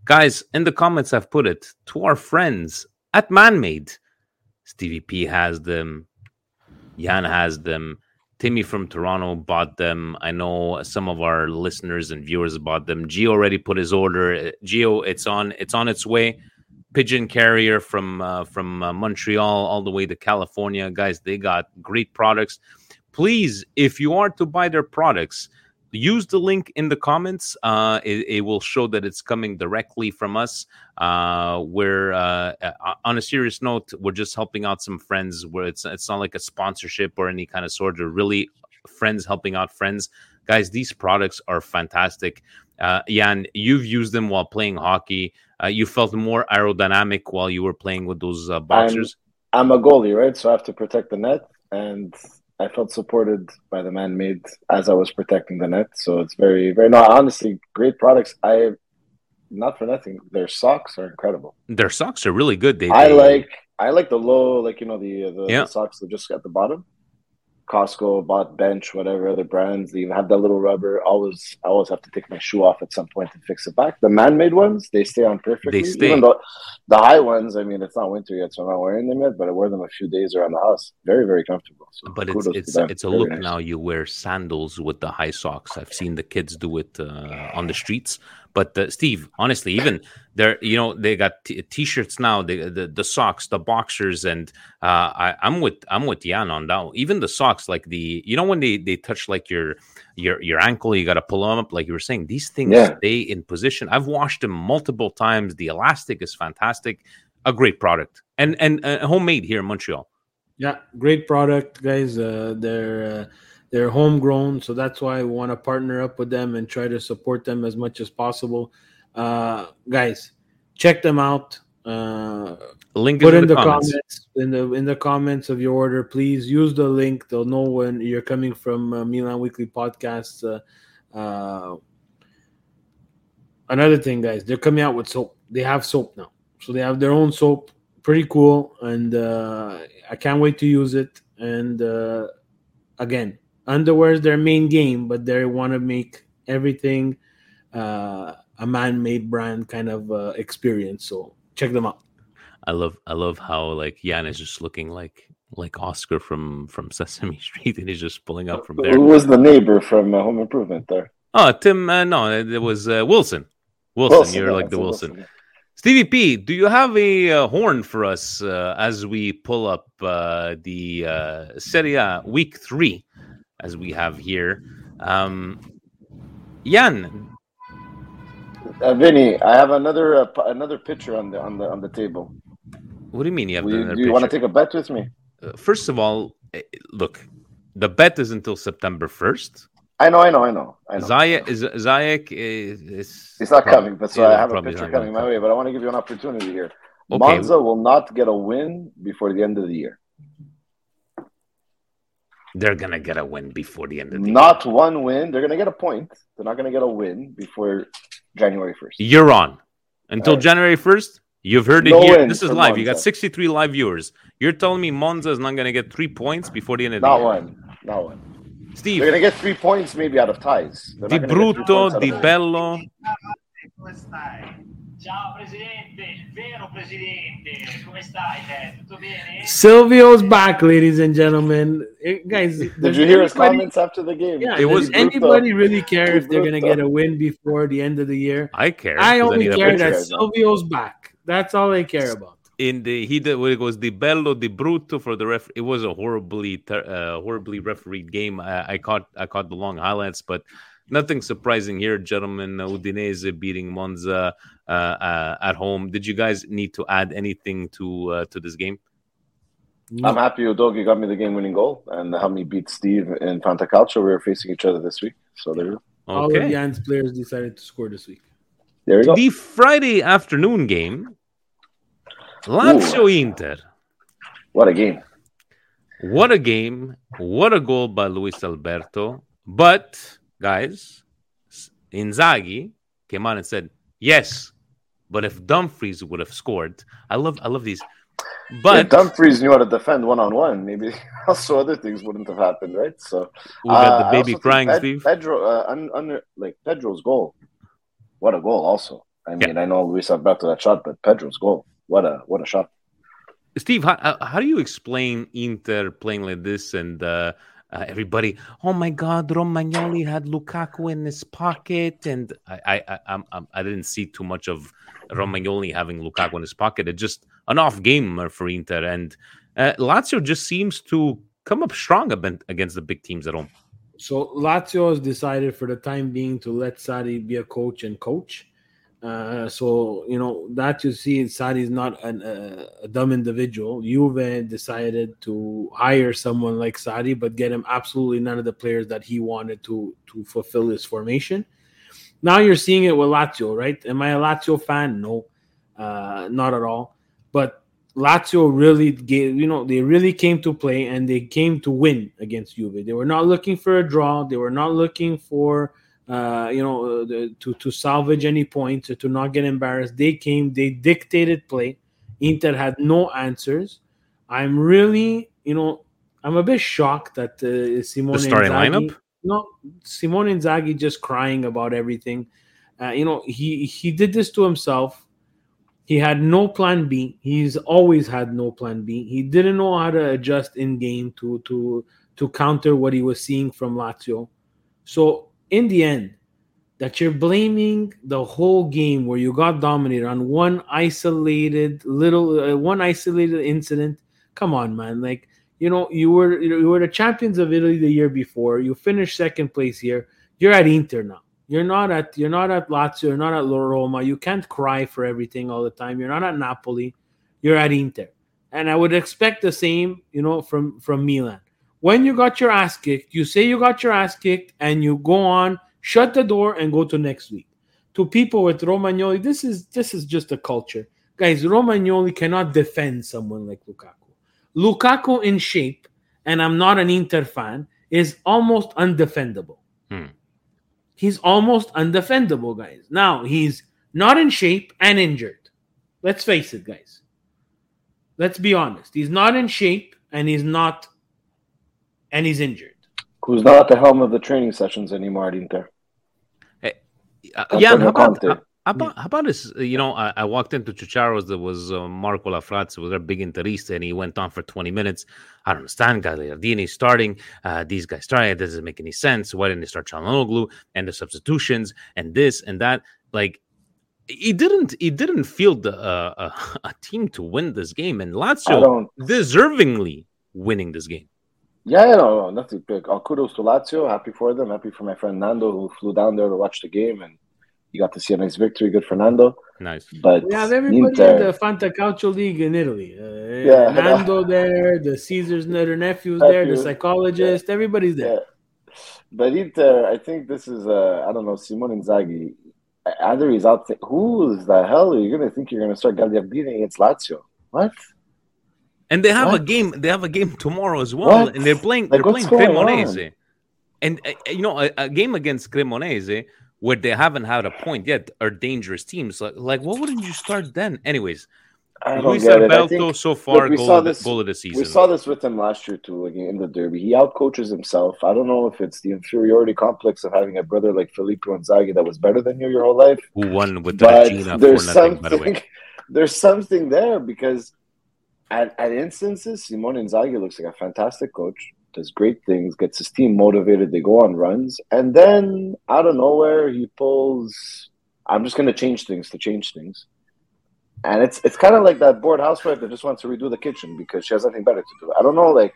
Speaker 8: guys, in the comments I've put it to our friends at Manmade. Stevie P has them, Jan has them, Timmy from Toronto bought them. I know some of our listeners and viewers bought them. Geo already put his order. Geo, it's on. It's on its way pigeon carrier from uh, from uh, Montreal all the way to California. Guys, they got great products. Please, if you are to buy their products, use the link in the comments. Uh, it, it, will show that it's coming directly from us. Uh, we're uh, on a serious note, we're just helping out some friends. Where it's it's not like a sponsorship or any kind of sort. Of really friends helping out friends. Guys, these products are fantastic. Uh, Jan, you've used them while playing hockey. Uh, you felt more aerodynamic while you were playing with those uh, boxers.
Speaker 10: I'm, I'm, a goalie, right? So I have to protect the net, and I felt supported by the man made as I was protecting the net. So it's very, very no, honestly, great products. I not for nothing. Their socks are incredible.
Speaker 8: Their socks are really good. They,
Speaker 10: I like I like the low, like you know the the, yeah. the socks that just at the bottom. Costco, bought Bench, whatever other brands. They even have that little rubber. Always, I always have to take my shoe off at some point and fix it back. The man-made ones, they stay on perfectly.
Speaker 8: They stay.
Speaker 10: Even though the high ones, I mean, it's not winter yet, so I'm not wearing them yet. But I wear them a few days around the house. Very, very comfortable. So
Speaker 8: but it's it's it's a very look nice. now. You wear sandals with the high socks. I've seen the kids do it uh, on the streets. But uh, Steve, honestly, even they're you know they got t- shirts now, the, the, the socks, the boxers, and uh, I, am with I'm with Jan on that. Even the socks, like the you know when they they touch like your your your ankle, you got to pull them up, like you were saying. These things yeah. stay in position. I've washed them multiple times. The elastic is fantastic, a great product, and and uh, homemade here in Montreal.
Speaker 9: Yeah, great product, guys. Uh, they're uh, they're homegrown, so that's why we want to partner up with them and try to support them as much as possible. Uh, guys, check them out. Uh,
Speaker 8: link
Speaker 9: put
Speaker 8: in,
Speaker 9: in
Speaker 8: the,
Speaker 9: the
Speaker 8: comments.
Speaker 9: comments. in the in the comments of your order. Please use the link. They'll know when you're coming from uh, Milan Weekly Podcast. Uh, uh, another thing, guys, they're coming out with soap. They have soap now, so they have their own soap. Pretty cool, and uh, I can't wait to use it. And uh, again, underwear is their main game, but they want to make everything uh, a man-made brand kind of uh, experience. So check them out.
Speaker 8: I love I love how like Jan is just looking like like Oscar from from [laughs] Sesame Street, and he's just pulling up from there.
Speaker 10: Who was the neighbor from uh, Home Improvement there?
Speaker 8: Oh, Tim. Uh, no, it was uh, Wilson. Wilson. Wilson. You're yeah, like the Wilson. Wilson. Stevie P, do you have a uh, horn for us uh, as we pull up uh, the uh, Serie A week three, as we have here? Um, Jan,
Speaker 10: Uh, Vinny, I have another uh, another picture on the on the on the table.
Speaker 8: what do you mean you have
Speaker 10: Will you-
Speaker 8: another
Speaker 10: do you want to take a bet with me?
Speaker 8: Uh, First of all, eh, look, the bet is until September 1st.
Speaker 10: I know, I know, I know, I know.
Speaker 8: Ziyech is Ziyech is, is
Speaker 10: It's not coming, but so
Speaker 8: yeah,
Speaker 10: I have a picture coming my way. But I want to give you an opportunity here.
Speaker 8: Okay.
Speaker 10: Monza will not get a win before the end of the year.
Speaker 8: They're gonna get a win before the end of the day.
Speaker 10: Not one win. They're going to get a point. They're not going to get a win before January first.
Speaker 8: You're on until
Speaker 10: right.
Speaker 8: January 1st. You've heard it here. This is live. You got 63 live viewers. You're telling me Monza is not gonna get three points before the end of the
Speaker 10: Not
Speaker 8: year?
Speaker 10: one. Not one.
Speaker 8: Steve,
Speaker 10: They're going to get three points maybe out of ties. They're
Speaker 8: Di
Speaker 10: not gonna
Speaker 8: brutto, di bello.
Speaker 6: Come stai? Ciao Presidente, vero Presidente, come stai te? Tutto bene?
Speaker 9: Silvio's back, ladies and gentlemen. Eh, guys,
Speaker 10: Did you hear his comments after the game?
Speaker 9: Yeah,
Speaker 8: It was
Speaker 9: does anybody really care if they're going to get a win before the end of the year?
Speaker 8: I care.
Speaker 9: I only
Speaker 8: need a
Speaker 9: care that Silvio's back. That's all I care about.
Speaker 8: in the he did what it was the bello di brutto for the ref. It was a horribly ter- uh, horribly refereed game. I, I caught I caught the long highlights, but nothing surprising here, gentlemen. Uh, Udinese beating Monza uh, uh, at home. Did you guys need to add anything to uh, to this game?
Speaker 10: I'm happy Udogie got me the game-winning goal and helped me beat Steve in Fantacalcio. We were facing each other this week, so there you go.
Speaker 9: All of
Speaker 8: Okay.
Speaker 9: Jan's players decided to score this week.
Speaker 10: There you go.
Speaker 8: The Friday afternoon game, Lazio Inter.
Speaker 10: What a game!
Speaker 8: What a game. What a goal by Luis Alberto. But, guys, Inzaghi came on and said, yes, but if Dumfries would have scored, I love I love these.
Speaker 10: But
Speaker 8: But
Speaker 10: Dumfries knew how to defend one-on-one. Maybe [laughs] also other things wouldn't have happened, right? So
Speaker 8: we got
Speaker 10: uh,
Speaker 8: the
Speaker 10: I
Speaker 8: baby crying,
Speaker 10: Ped-
Speaker 8: Steve.
Speaker 10: Pedro, uh, un, under like Pedro's goal. What a goal! Also, I mean, I know Luis Alberto that shot, but Pedro's goal. What a what a shot!
Speaker 8: Steve, how, how- how do you explain Inter playing like this and uh, uh, everybody? Oh my God, Romagnoli had Lukaku in his pocket, and I I, I I'm, I didn't see too much of Romagnoli having Lukaku in his pocket. It's just an off game for Inter, and uh, Lazio just seems to come up strong against the big teams at home.
Speaker 9: So Lazio has decided for the time being to let Sarri be a coach and coach. Uh, so you know that you see, Sarri is not an, uh, a dumb individual. Juve decided to hire someone like Sarri, but get him absolutely none of the players that he wanted to to fulfill his formation. Now you're seeing it with Lazio, right? Am I a Lazio fan? No, uh, not at all. But Lazio really gave, you know, they really came to play and they came to win against Juve. They were not looking for a draw. They were not looking for, uh, you know, uh, the, to to salvage any points to not get embarrassed. They came, they dictated play. Inter had no answers. I'm really, you know, I'm a bit shocked that uh, Simone
Speaker 8: starting
Speaker 9: Inzaghi-
Speaker 8: lineup?
Speaker 9: No, Simone Inzaghi just crying about everything. Uh, you know, he he did this to himself. He had no plan B. He's always had no plan B. He didn't know how to adjust in game to to to counter what he was seeing from Lazio. So in the end, that you're blaming the whole game where you got dominated on one isolated little uh, one isolated incident. Come on, man! Like you know, you were you were the champions of Italy the year before. You finished second place here. You're at Inter now. You're not at you're not at Lazio. You're not at Roma. You can't cry for everything all the time. You're not at Napoli. You're at Inter, and I would expect the same, you know, from from Milan. When you got your ass kicked, you say you got your ass kicked, and you go on, shut the door, and go to next week. To people with Romagnoli, this is this is just a culture, guys. Romagnoli cannot defend someone like Lukaku. Lukaku in shape, and I'm not an Inter fan, is almost undefendable.
Speaker 8: Hmm.
Speaker 9: He's almost undefendable, guys. Now he's not in shape and injured. Let's face it, guys. Let's be honest. He's not in shape and he's not and he's injured.
Speaker 10: Who's not at the helm of the training sessions anymore at Inter?
Speaker 8: Uh,
Speaker 10: Antonio
Speaker 8: Jan, how about, how, how about how about this? uh, You know, I, I walked into Chicharo's. There was uh, Marco Lafrazzi, was a big interista, and he went on for twenty minutes. I don't understand. Gagliardini starting. Uh, these guys starting. It doesn't make any sense. Why didn't they start Çalhanoğlu and the substitutions and this and that? Like, he didn't he didn't field a, a, a [laughs] team to win this game, and
Speaker 10: I
Speaker 8: Lazio deservingly winning this game.
Speaker 10: Yeah, yeah, no, no, nothing big. All kudos to Lazio. Happy for them. Happy for my friend Nando who flew down there to watch the game and you got to see a nice victory. Good for Nando.
Speaker 8: Nice.
Speaker 10: But
Speaker 9: We have everybody
Speaker 10: Inter-
Speaker 9: in the Fantacalcio League in Italy. Uh,
Speaker 10: Yeah.
Speaker 9: Nando there, the Caesars, their nephews there, the
Speaker 10: Nephew.
Speaker 9: psychologist, everybody's there.
Speaker 10: Yeah. But Inter, I think this is uh I don't know, Simone Inzaghi. Either he's out th- who the hell are you gonna think you're gonna start Gagliardini against Lazio? What?
Speaker 8: And they have a game. They have a game tomorrow as well,
Speaker 10: What?
Speaker 8: and they're playing.
Speaker 10: Like,
Speaker 8: they're playing Cremonese, and uh, you know a, a game against Cremonese where they haven't had a point yet are dangerous teams. Like, like what wouldn't you start then? Anyways, Luis
Speaker 10: get it. I
Speaker 8: Alberto so far
Speaker 10: Look,
Speaker 8: goal,
Speaker 10: saw
Speaker 8: of the-
Speaker 10: this-
Speaker 8: goal of the season.
Speaker 10: We saw this with him last year too, like in the derby. He outcoaches himself. I don't know if it's the inferiority complex of having a brother like Filippo Inzaghi that was better than you your whole life.
Speaker 8: Who won with
Speaker 10: but
Speaker 8: Reggina for nothing? By the way, [laughs]
Speaker 10: there's something there because at, at instances Simone Inzaghi looks like a fantastic coach, does great things, gets his team motivated, they go on runs, and then out of nowhere he pulls I'm just gonna change things to change things. And it's it's kind of like that bored housewife that just wants to redo the kitchen because she has nothing better to do. I don't know, like,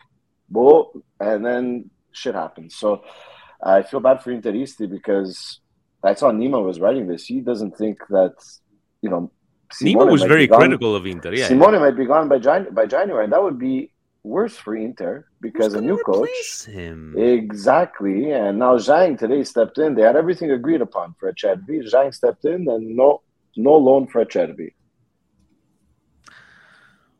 Speaker 10: whoa, and then shit happens. So I feel bad for Interisti because I saw Nima was writing this. He doesn't think that you know. Simone
Speaker 8: was very
Speaker 10: gone-
Speaker 8: critical of Inter. Yeah,
Speaker 10: Simone might be gone by Jan- by January, and that would be worse for Inter because a new coach.
Speaker 8: him.
Speaker 10: Exactly, and now Zhang today stepped in. They had everything agreed upon for Acerbi. Zhang stepped in, and no no loan for Acerbi.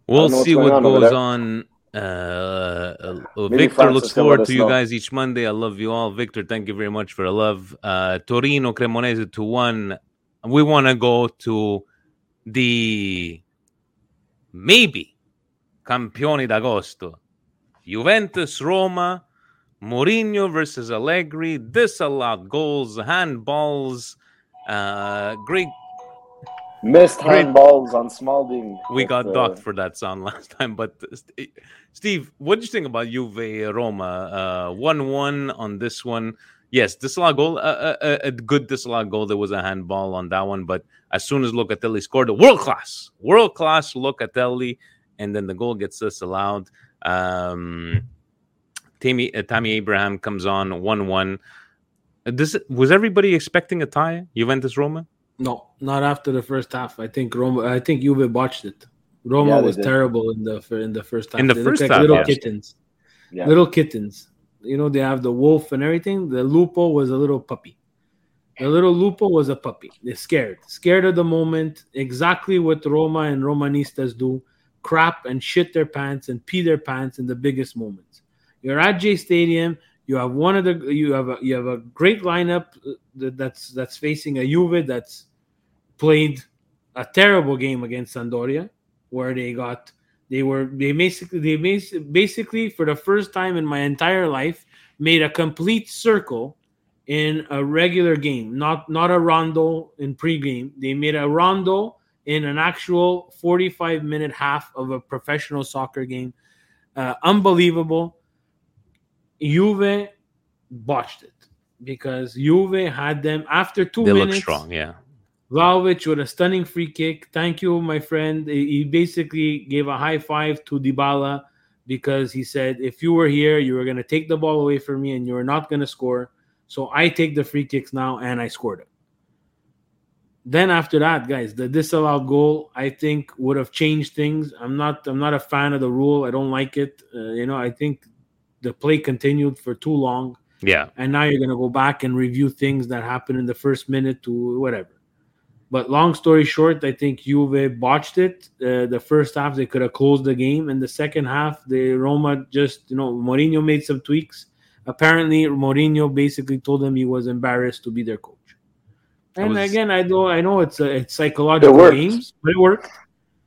Speaker 8: We'll see what
Speaker 10: on
Speaker 8: goes on. Uh, uh, Victor looks forward to you
Speaker 10: know.
Speaker 8: guys each Monday. I love you all. Victor, thank you very much for the love. Uh, Torino Cremonese to one. We want to go to the maybe campioni d'agosto. Juventus Roma, Mourinho versus Allegri, disallowed goals, handballs, uh, great
Speaker 10: Missed handballs on Smalling.
Speaker 8: we got
Speaker 10: uh,
Speaker 8: docked for that sound [laughs] last time. But uh, Steve, what do you think about Juve Roma? Uh, one-one on this one. Yes, disallowed goal. A, a, a good disallowed goal. There was a handball on that one, but as soon as Locatelli scored, a world class, world class Locatelli, and then the goal gets disallowed. Um, Tammy, uh, Tammy Abraham comes on one-one. Uh, This was everybody expecting a tie, Juventus Roma.
Speaker 9: No, not after the first half. I think Roma. I think Juve botched it. Roma
Speaker 10: Yeah,
Speaker 9: was
Speaker 10: did.
Speaker 9: terrible in the in the first half.
Speaker 8: In the
Speaker 9: They looked
Speaker 8: first
Speaker 9: like
Speaker 8: half,
Speaker 9: little
Speaker 8: yeah.
Speaker 9: kittens,
Speaker 10: Yeah.
Speaker 9: little kittens. You know, they have the wolf and everything. The lupo was a little puppy. The little lupo was a puppy. They're scared, scared of the moment. Exactly what Roma and Romanistas do: crap and shit their pants and pee their pants in the biggest moments. You're at J Stadium. You have one of the. You have a, you have a great lineup uh, that- that's that's facing a Juve that's played a terrible game against Sampdoria, where they got they were they basically they basically for the first time in my entire life made a complete circle in a regular game, not not a rondo in pregame. They made a rondo in an actual 45 minute half of a professional soccer game. Uh, unbelievable. Juve botched it because Juve had them after two
Speaker 8: They
Speaker 9: minutes.
Speaker 8: look strong, yeah.
Speaker 9: Vlahovic with a stunning free kick. Thank you, my friend. He he basically gave a high five to Dybala because he said, if you were here, you were going to take the ball away from me and you were not going to score. So I take the free kicks now and I scored it. Then after that, guys, the disallowed goal I think would have changed things. I'm not I'm not a fan of the rule. I don't like it. Uh, you know, I think the play continued for too long
Speaker 8: Yeah.
Speaker 9: and now you're going to go back and review things that happened in the first minute to whatever. But long story short, I think Juve botched it. Uh, the first half they could have closed the game, and the second half, the Roma just you know Mourinho made some tweaks. Apparently, Mourinho basically told them he was embarrassed to be their coach. And
Speaker 10: was-
Speaker 9: again, I know I know it's a, it's psychological
Speaker 10: worked.
Speaker 9: games, but it worked.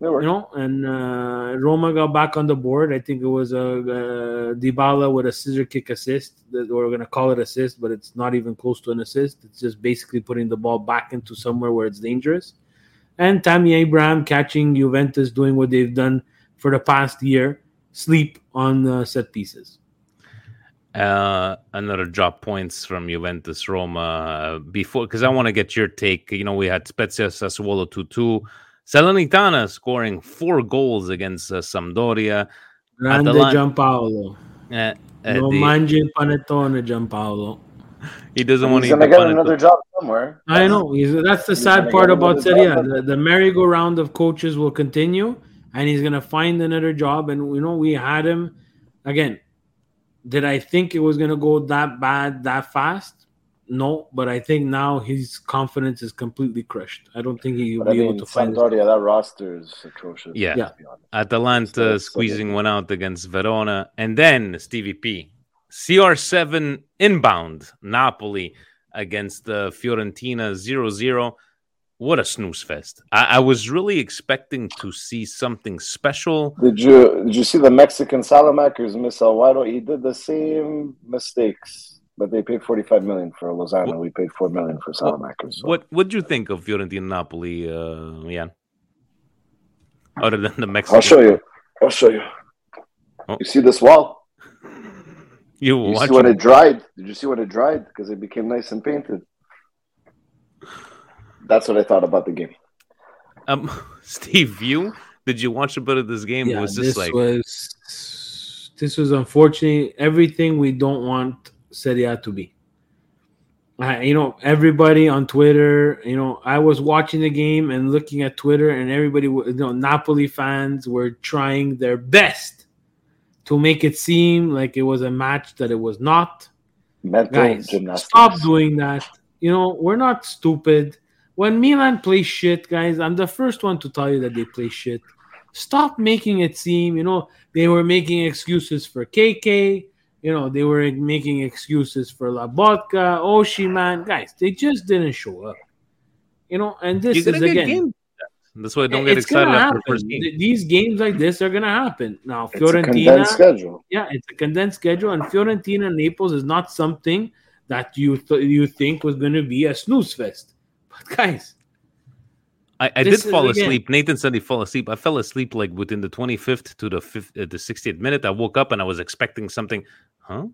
Speaker 10: They were-
Speaker 9: You know, and uh, Roma got back on the board. I think it was a uh, Dybala with a scissor kick assist. That we're gonna call it assist, but it's not even close to an assist. It's just basically putting the ball back into somewhere where it's dangerous. And Tammy Abraham catching Juventus doing what they've done for the past year, sleep on uh, set pieces.
Speaker 8: Uh, another drop points from Juventus Roma uh, before because I want to get your take. You know, we had Spezia Sassuolo 2 2. Salernitana scoring four goals against uh, Sampdoria.
Speaker 9: Grande
Speaker 8: Atalan-
Speaker 9: Giampaolo.
Speaker 8: Uh, uh,
Speaker 9: No
Speaker 8: the-
Speaker 9: mangi il panettone, Giampaolo.
Speaker 8: he doesn't want to eat
Speaker 10: gonna get
Speaker 8: panettone.
Speaker 10: another job somewhere.
Speaker 9: I know. He's, that's the
Speaker 10: He's
Speaker 9: sad part about
Speaker 10: another
Speaker 9: Serie A. The, the merry-go-round of coaches will continue, and he's gonna find another job. And you know, we had him again. Did I think it was gonna go that bad that fast? No, but I think now his confidence is completely crushed. I don't think he'll
Speaker 10: But I
Speaker 9: be
Speaker 10: mean,
Speaker 9: able to find. his-
Speaker 10: Sampdoria, that roster is atrocious.
Speaker 8: Yeah.
Speaker 9: Yeah.
Speaker 8: Atalanta
Speaker 10: Still- still
Speaker 8: squeezing
Speaker 10: good.
Speaker 8: one out against Verona. And then Stevie P. CR7 inbound Napoli against uh, Fiorentina 0 0. What a snooze fest. I-, I was really expecting to see something special.
Speaker 10: Did you did you see the Mexican Saelemaekers miss Alvaro? He did the same mistakes, but they paid forty five million for Lozano. We paid four million for Saelemaekers. So.
Speaker 8: What what do you think of Fiorentina Napoli, uh, Jan? Other than the Mexican.
Speaker 10: I'll show you. I'll show you.
Speaker 8: Oh.
Speaker 10: You see this wall?
Speaker 8: You,
Speaker 10: You see when
Speaker 8: it.
Speaker 10: it dried? Did you see when it dried? Because it became nice and painted. That's what I thought about the game.
Speaker 8: Um, [laughs] Steve, you did you watch a bit of this game?
Speaker 9: Yeah,
Speaker 8: was this,
Speaker 9: this
Speaker 8: like
Speaker 9: was this was unfortunately everything we don't want Serie A to be. I, you know, everybody on Twitter. You know, I was watching the game and looking at Twitter, and everybody, you know, Napoli fans were trying their best to make it seem like it was a match that it was not.
Speaker 10: Mental
Speaker 9: Guys,
Speaker 10: gymnastics.
Speaker 9: stop doing that. You know, we're not stupid. When Milan plays shit, guys, I'm the first one to tell you that they play shit. Stop making it seem, you know, they were making excuses for KK. You know, they were making excuses for la Lobotka, Osimhen. Guys, they just didn't show up. You know, and this is
Speaker 8: gonna
Speaker 9: again.
Speaker 8: game. That's why I don't get excited after the first game.
Speaker 9: These games like this are gonna happen. Now,
Speaker 10: It's a condensed
Speaker 9: Fiorentina,
Speaker 10: schedule.
Speaker 9: yeah, it's a condensed schedule, and Fiorentina Naples is not something that you th- you think was gonna be a snooze fest. But guys,
Speaker 8: I, I did fall asleep. Nathan said he fell asleep. I fell asleep like within the 25th to the uh, the 60th minute. I woke up and I was expecting something. Huh?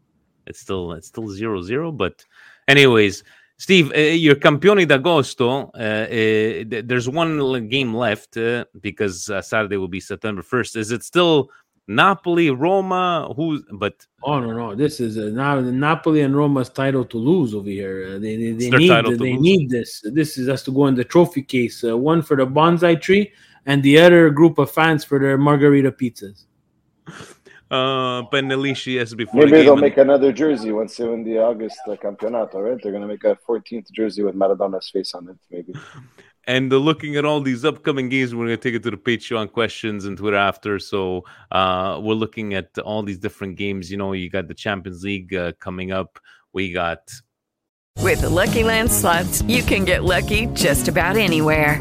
Speaker 8: It's still it's still zero zero. But anyways, Steve, uh, your Campioni d'Agosto. Uh, uh, there's one game left uh, because uh, Saturday will be September 1st. Is it still Napoli, Roma? who's But
Speaker 9: oh no, no, this is uh, now the Napoli and Roma's title to lose over here. Uh, they they, they need they
Speaker 8: lose.
Speaker 9: need this. This is has to go in the trophy case. Uh, one for the bonsai tree, and the other group of fans for their margarita pizzas.
Speaker 8: uh, Penelici as before
Speaker 10: Maybe
Speaker 8: the game.
Speaker 10: they'll
Speaker 8: and-
Speaker 10: make another jersey once they win the August uh, Campionato, right? They're going to make a 14th jersey with Maradona's face on it, maybe. [laughs]
Speaker 8: And looking at all these upcoming games, we're going to take it to the Patreon questions and Twitter after. So uh, we're looking at all these different games. You know, you got the Champions League uh, coming up. We got
Speaker 11: With the Lucky Land slots, you can get lucky just about anywhere.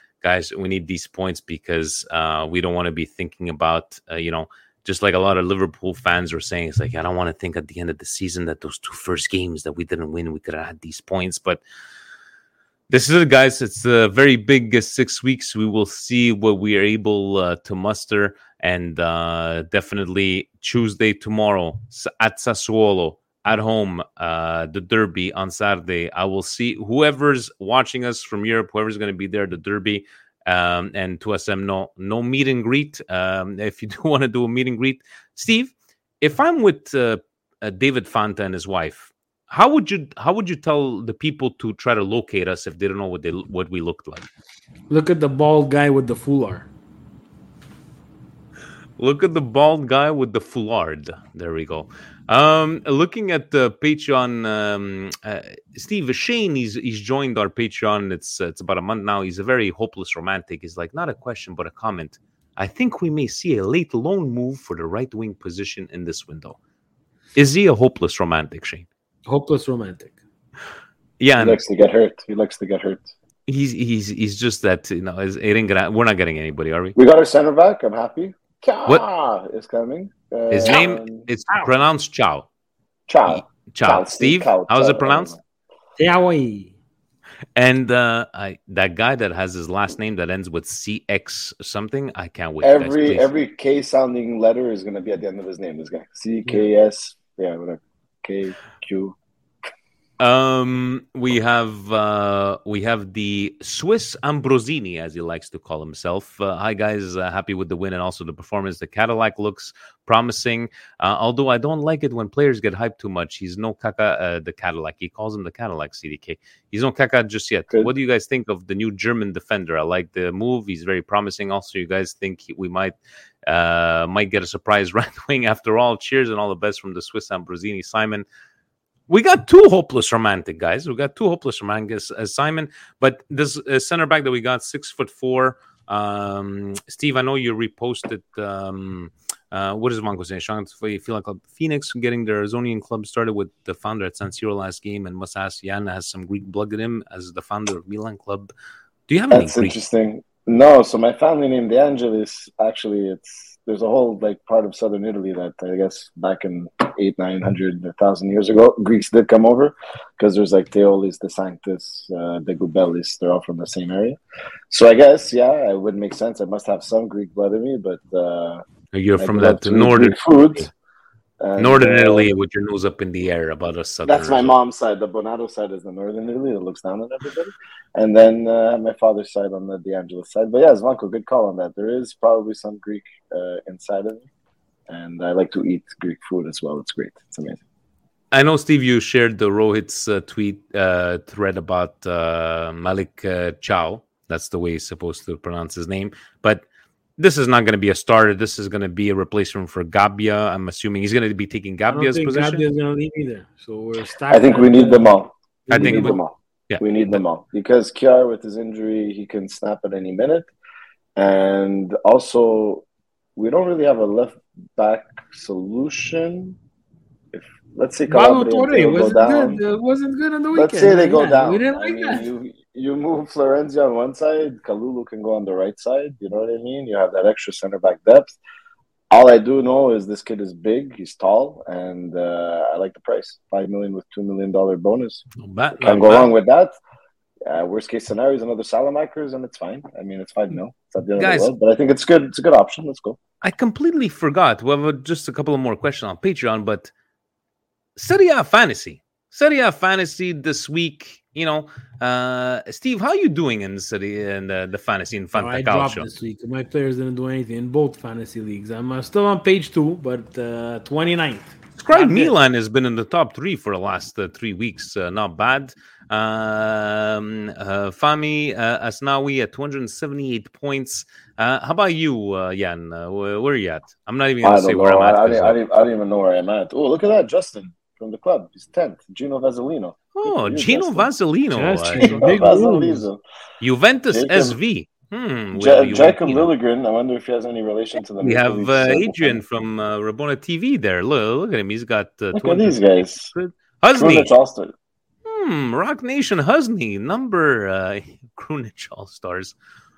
Speaker 8: Guys, we need these points because uh, we don't want to be thinking about, uh, you know, just like a lot of Liverpool fans were saying, it's like, I don't want to think at the end of the season that those two first games that we didn't win, we could have had these points. But this is it, guys. It's a very big uh, six weeks. We will see what we are able uh, to muster. And uh, definitely Tuesday, tomorrow at Sassuolo, at home, uh, the Derby on Saturday. I will see whoever's watching us from Europe, whoever's going to be there, the Derby. Um, and to SM, no, no meet and greet. Um, [laughs] if you do want to do a meet and greet, Steve, if I'm with uh, uh, David Fanta and his wife, how would you how would you tell the people to try to locate us if they don't know what they what we looked like?
Speaker 9: Look at the bald guy with the foulard.
Speaker 8: Look at the bald guy with the foulard. There we go. Um, looking at the Patreon, um, uh, Steve Shane, he's he's joined our Patreon. It's uh, it's about a month now. He's a very hopeless romantic. He's like not a question but a comment. I think we may see a late loan move for the right wing position in this window. Is he a hopeless romantic, Shane?
Speaker 9: Hopeless romantic.
Speaker 8: Yeah,
Speaker 10: He
Speaker 8: and
Speaker 10: likes to get hurt. He likes to get hurt.
Speaker 8: he's he's he's just that you know. Is, it ain't gonna, we're not getting anybody, are we?
Speaker 10: We got our center back. I'm happy.
Speaker 8: What?
Speaker 10: Kya is coming.
Speaker 8: His
Speaker 10: Um,
Speaker 8: name it's pronounced Chow.
Speaker 10: Chow.
Speaker 8: Chow.
Speaker 10: Chow,
Speaker 8: Steve,
Speaker 10: Chow,
Speaker 8: how's it pronounced?
Speaker 9: Yahweh.
Speaker 8: And uh, I that guy that has his last name that ends with CX something, I can't wait.
Speaker 10: Every
Speaker 8: please.
Speaker 10: every K sounding letter is going to be at the end of his name. This guy. C K S. Yeah, whatever. K Q.
Speaker 8: Um, we have uh, we have the Swiss Ambrosini, as he likes to call himself. Uh, hi guys, uh, happy with the win and also the performance. The Cadillac looks promising, uh, although I don't like it when players get hyped too much. He's no caca, uh, the Cadillac. He calls him the Cadillac CDK. He's no caca just yet. What do you guys think of the new German defender? I like the move. He's very promising. Also, you guys think we might uh might get a surprise [laughs] right wing after all? Cheers and all the best from the Swiss Ambrosini, Simon we got two hopeless romantic guys. We got two hopeless romantic as, as Simon, but this uh, center back that we got six foot four. Um, Steve, I know you reposted. Um, uh, what is Manco saying? Sean, feel like Phoenix getting their Azonian club started with the founder at San Siro last game, and must ask Jan has some Greek blood in him as the founder of Milan club. Do you have any
Speaker 10: That's
Speaker 8: Greek?
Speaker 10: interesting. No, so my family name De Angelis. Actually, it's there's a whole like part of southern Italy that I guess back in eight, nine hundred, a thousand years ago, Greeks did come over because there's like Theolis, the Sanctus, uh, De Gubelis. They're all from the same area. So I guess yeah, it would make sense. I must have some Greek blood in me, but uh,
Speaker 8: You're from that northern
Speaker 10: Greek food. And,
Speaker 8: northern
Speaker 10: uh,
Speaker 8: Italy with your nose up in the air about us.
Speaker 10: That's my mom's side. The Bonato side is the northern Italy that looks down on everybody. And then uh, my father's side on the De Angelis side. But yeah, Zvanko, good call on that. There is probably some Greek uh, inside of me. And I like to eat Greek food as well. It's great. It's amazing.
Speaker 8: I know, Steve, you shared the Rohit's uh, tweet uh, thread about uh, Malik uh, Thiaw. That's the way he's supposed to pronounce his name. But this is not going to be a starter. This is going to be a replacement for Gabbia. I'm assuming he's going to be taking
Speaker 9: I
Speaker 8: Gabbia's
Speaker 9: think
Speaker 8: position.
Speaker 9: Gabbia's gonna leave either. So we're stacked.
Speaker 10: I think we need them all.
Speaker 8: I
Speaker 10: we
Speaker 8: think
Speaker 10: need
Speaker 8: we-
Speaker 10: them all.
Speaker 8: yeah.
Speaker 10: We need them all because Kjaer with his injury, he can snap at any minute, and also we don't really have a left back solution. Let's say
Speaker 9: Malo
Speaker 10: Calabria
Speaker 9: Torre
Speaker 10: Theo go
Speaker 9: wasn't
Speaker 10: down,
Speaker 9: good. Uh, wasn't good on the weekend.
Speaker 10: let's say they go
Speaker 9: Yeah,
Speaker 10: down.
Speaker 9: We didn't
Speaker 10: I
Speaker 9: like
Speaker 10: mean,
Speaker 9: that.
Speaker 10: you you move Florenzi on one side, Kalulu can go on the right side. You know what I mean? You have that extra center back depth. All I do know is this kid is big, he's tall, and uh, I like the price. Five million with two million dollar bonus.
Speaker 8: Bad,
Speaker 10: Can't go
Speaker 8: bad.
Speaker 10: wrong with that. Uh, worst case scenario is another Saelemaekers, and it's fine. I mean, it's five mil. It's not the end
Speaker 8: Guys-
Speaker 10: of the world, but I think it's good. It's a good option. Let's go.
Speaker 8: I completely forgot. We have uh, just a couple of more questions on Patreon, but Serie A fantasy, Serie A fantasy this week. You know, uh, Steve, how are you doing in Serie in the, the fantasy in
Speaker 9: Oh, I dropped this week. My players didn't do anything in both fantasy leagues. I'm uh, still on page two, but uh, 29th.
Speaker 8: Scribe
Speaker 9: Not good.
Speaker 8: Milan has been in the top three for the last uh, three weeks. Uh, not bad. Um, uh, Fami uh, Asnawi at 278 points. Uh, how about you, uh, Jan? Uh, where, where are you at? I'm not even going to say
Speaker 10: know.
Speaker 8: where I'm at.
Speaker 10: I,
Speaker 8: 'cause,
Speaker 10: didn't,
Speaker 8: uh,
Speaker 10: I, didn't, I didn't even know where I'm at. Oh, look at that, Justin from the club. He's tenth. Gino Vazzolino.
Speaker 8: Oh,
Speaker 10: you,
Speaker 8: Gino
Speaker 10: Justin.
Speaker 8: Vazzolino.
Speaker 9: Gino. Big
Speaker 8: Juventus
Speaker 10: Jacob-
Speaker 8: SV. Hmm.
Speaker 10: Ja- Jacob
Speaker 8: Juventus.
Speaker 10: Lilligren. I wonder if he has any relation to the.
Speaker 8: We have uh, Adrian from uh, Rabona TV there. Look, look at him. He's got uh,
Speaker 10: Look at these guys.
Speaker 8: Husney. Hmm, Rock Nation Husney, number uh [laughs] Grunich All Stars.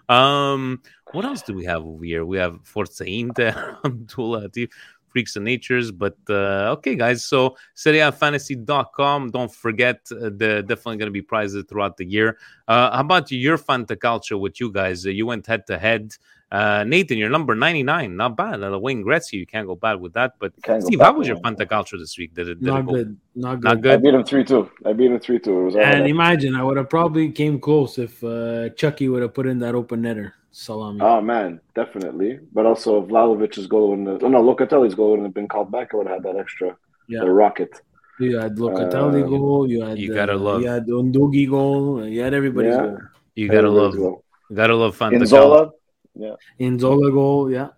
Speaker 8: Um, what else do we have over here? We have Forza Inter, [laughs] Abdullah Latif, Freaks and Natures. But uh okay, guys. So SerieAfantasy.com. Don't forget, uh, they're definitely going to be prizes throughout the year. Uh, how about your Fantacalcio with you guys? Uh, you went head to head. Uh, Nathan, you're number 99. Not bad. Uh, Wayne Gretzky, you can't go bad with that. But Steve, how was your
Speaker 10: him.
Speaker 8: Fantacalcio this week? Did it, did
Speaker 9: Not
Speaker 8: it go
Speaker 9: good. Not good.
Speaker 8: Not
Speaker 10: I beat him three two. I beat him three two. It
Speaker 9: And imagine, I would have probably came close if uh, Chucky would have put in that open netter. Salami.
Speaker 10: Oh man, definitely. But also, if Vlahovic's goal wouldn't have, oh no, Locatelli's goal wouldn't have been called back, I would have had that extra
Speaker 9: Yeah.
Speaker 10: the rocket.
Speaker 9: You had Locatelli
Speaker 10: Uh,
Speaker 9: goal. You had
Speaker 8: you gotta
Speaker 9: uh,
Speaker 8: love-
Speaker 9: You had Udogie goal. You had everybody's
Speaker 10: Yeah.
Speaker 9: goal.
Speaker 8: You gotta love,
Speaker 10: Everybody's goal.
Speaker 8: gotta love Fanta
Speaker 10: Inzola, yeah.
Speaker 9: Inzola goal. Yeah.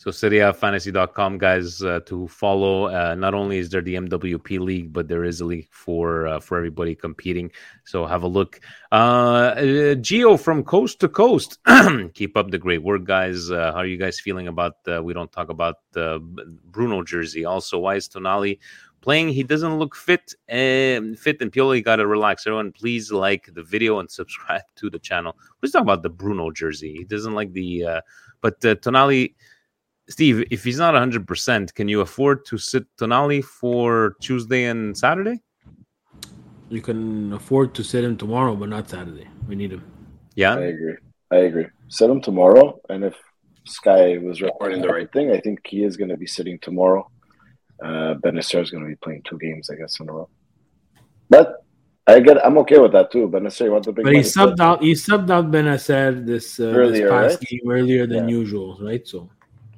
Speaker 8: So SerieAfantasy.com, guys, uh, to follow. Uh, not only is there the MWP league, but there is a league for uh, for everybody competing. So have a look. Uh, Geo from coast to coast. [clears throat] Keep up the great work, guys. Uh, how are you guys feeling about? Uh, we don't talk about uh, Bruno jersey. Also, why is Tonali playing? He doesn't look fit. And fit and Pioli got to relax. Everyone, please like the video and [laughs] subscribe to the channel. Let's talk about the Bruno jersey. He doesn't like the, uh, but uh, Tonali. Steve, if he's not 100%, can you afford to sit Tonali for Tuesday and Saturday?
Speaker 9: You can afford to sit him tomorrow, but not Saturday. We need him.
Speaker 8: Yeah,
Speaker 10: I agree. I agree. Sit him tomorrow, and if Sky was reporting the right thing, I think he is going to be sitting tomorrow. Uh, Bennacer is going to be playing two games, I guess, in a row. But I get, I'm okay with that too. Bennacer, you want the big?
Speaker 9: But he subbed out. He subbed out Bennacer this uh,
Speaker 10: Earlier,
Speaker 9: this past
Speaker 10: right?
Speaker 9: game earlier than usual, right? So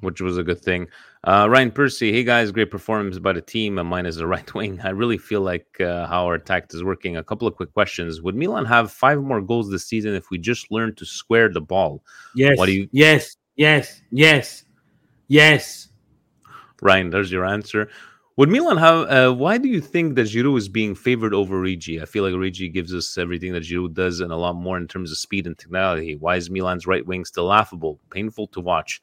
Speaker 8: which was a good thing. Uh, Ryan Percy, hey guys, great performance by the team. And mine is the [laughs] right wing. I really feel like uh, how our attack is working. A couple of quick questions: Would Milan have five more goals this season if we just learned to square the ball?
Speaker 9: yes,
Speaker 8: What do you,
Speaker 9: yes, yes, yes, yes.
Speaker 8: Ryan? There's your answer. Would Milan have? Uh, why do you think that Giroud is being favored over Rigi? I feel like Rigi gives us everything that Giroud does and a lot more in terms of speed and technology. Why is Milan's right wing still laughable, painful to watch?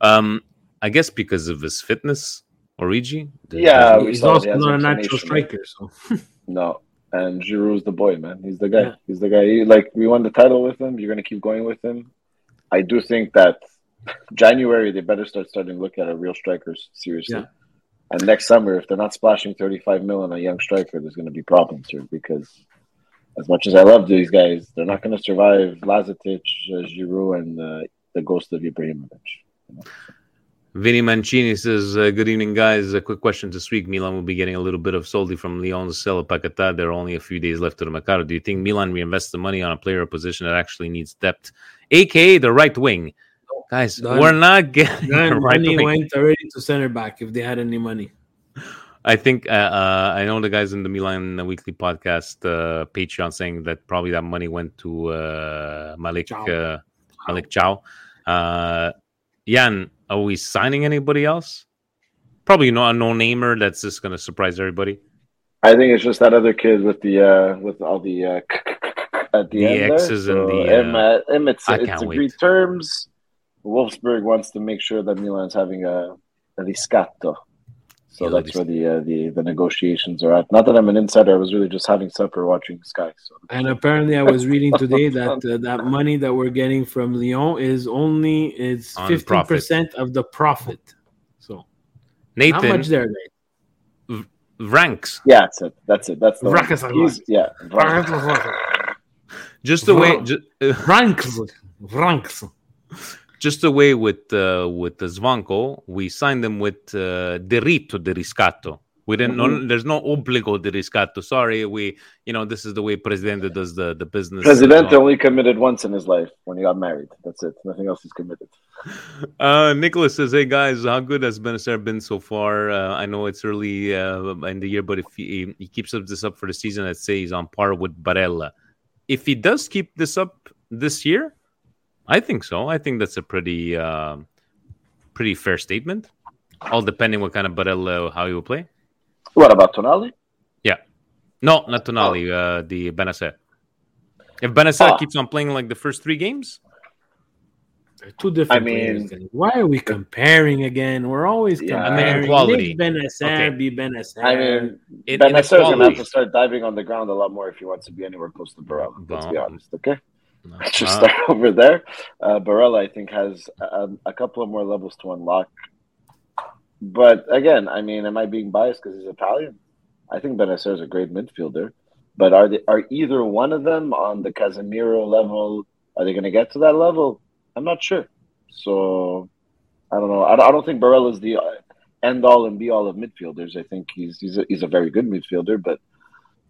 Speaker 8: Um, I guess because of his fitness, Origi.
Speaker 10: Yeah, we
Speaker 9: He's also not a natural striker, so [laughs]
Speaker 10: No, and Giroud's the boy, man. He's the guy.
Speaker 9: Yeah.
Speaker 10: He's the guy. He, like we won the title with him. You're gonna keep going with him. I do think that [laughs] January they better start starting to look at our real strikers seriously.
Speaker 9: Yeah.
Speaker 10: And next summer, if they're not splashing 35 mil on a young striker, there's going to be problems here because as much as I love these guys, they're not going to survive Lazetic, uh, Giroud, and uh, the ghost of Ibrahimovic.
Speaker 8: Vinny Mancini says, uh, Good evening, guys. A quick question this week. Milan will be getting a little bit of Soldi from Lyon's sell of Paquetá. There are only a few days left to the Mercado. Do you think Milan reinvests the money on a player or position that actually needs depth, aka the right wing? Guys, we're not getting [laughs]
Speaker 9: Then
Speaker 8: right
Speaker 9: money
Speaker 8: wing.
Speaker 9: went already to center back if they had any money.
Speaker 8: I think uh, uh, I know the guys in the Milan Weekly podcast uh, Patreon saying that probably that money went to uh, Malik
Speaker 9: Thiaw.
Speaker 8: uh, Malik Thiaw. Uh, Jan, are we signing anybody else? Probably not a no namer that's just going to surprise everybody.
Speaker 10: I think it's just that other kid with the uh, with all the uh, [laughs] at the,
Speaker 8: The
Speaker 10: end
Speaker 8: X's
Speaker 10: there.
Speaker 8: and
Speaker 10: So,
Speaker 8: the,
Speaker 10: him,
Speaker 8: uh,
Speaker 10: uh, it's,
Speaker 8: I
Speaker 10: it's agreed
Speaker 8: wait.
Speaker 10: terms. Wolfsburg wants to make sure that Milan's having a, a riscatto. So
Speaker 8: Yeah,
Speaker 10: that's where the, uh, the the negotiations are at. Not that I'm an insider. I was really just having supper watching Sky. So
Speaker 9: And apparently, I was reading [laughs] today that uh, that money that we're getting from Lyon is only it's
Speaker 8: On
Speaker 9: fifteen percent of the profit. So
Speaker 8: Nathan
Speaker 9: how much there, guys?
Speaker 8: ranks
Speaker 10: yeah, that's it. That's it. That's the ranks.
Speaker 9: Rakas are
Speaker 10: He's- yeah.
Speaker 8: just the way ju- uh, [laughs]
Speaker 9: Ranks, ranks.
Speaker 8: Just the way with uh, with the Zvanko, we signed them with uh, diritto di riscatto. We didn't.
Speaker 10: Mm-hmm.
Speaker 8: No, there's no obbligo di riscatto. Sorry, we. You know, this is the way Presidente does the the business.
Speaker 10: President
Speaker 8: Uh,
Speaker 10: only committed once in his life when he got married. That's it. Nothing else is committed. [laughs]
Speaker 8: Uh, Nicholas says, "Hey guys, how good has Bennacer been so far? Uh, I know it's early uh, in the year, but if he, he keeps up this up for the season, I'd say he's on par with Barella. If he does keep this up this year, I think so. I think that's a pretty uh, pretty fair statement. All depending what kind of Barella how he will play.
Speaker 10: What about Tonali?
Speaker 8: Yeah, no, not Tonali. Uh, the Bennacer. If Bennacer
Speaker 10: Ah.
Speaker 8: keeps on playing like the first three games,
Speaker 9: They're two different
Speaker 10: I mean-
Speaker 9: players. Why are we comparing again? We're always
Speaker 10: Yeah. I
Speaker 9: comparing.
Speaker 8: mean, quality.
Speaker 9: Nick Bennacer,
Speaker 8: Okay.
Speaker 9: be Bennacer.
Speaker 10: I mean,
Speaker 8: in,
Speaker 10: Ben
Speaker 8: in
Speaker 10: gonna have to start diving on the ground a lot more if he wants to be anywhere close to Barella. Let's be honest, okay?
Speaker 8: No.
Speaker 10: Let's [laughs] just
Speaker 8: Uh,
Speaker 10: start over there. Uh, Barella, I think, has a, a couple of more levels to unlock. But again, I mean, am I being biased because he's Italian? I think Bennacer is a great midfielder. But are they are either one of them on the Casemiro level? Are they going to get to that level? I'm not sure. So I don't know. I, don't- I don't think Barella is the end all and be all of midfielders. I think he's he's a, he's a very good midfielder, but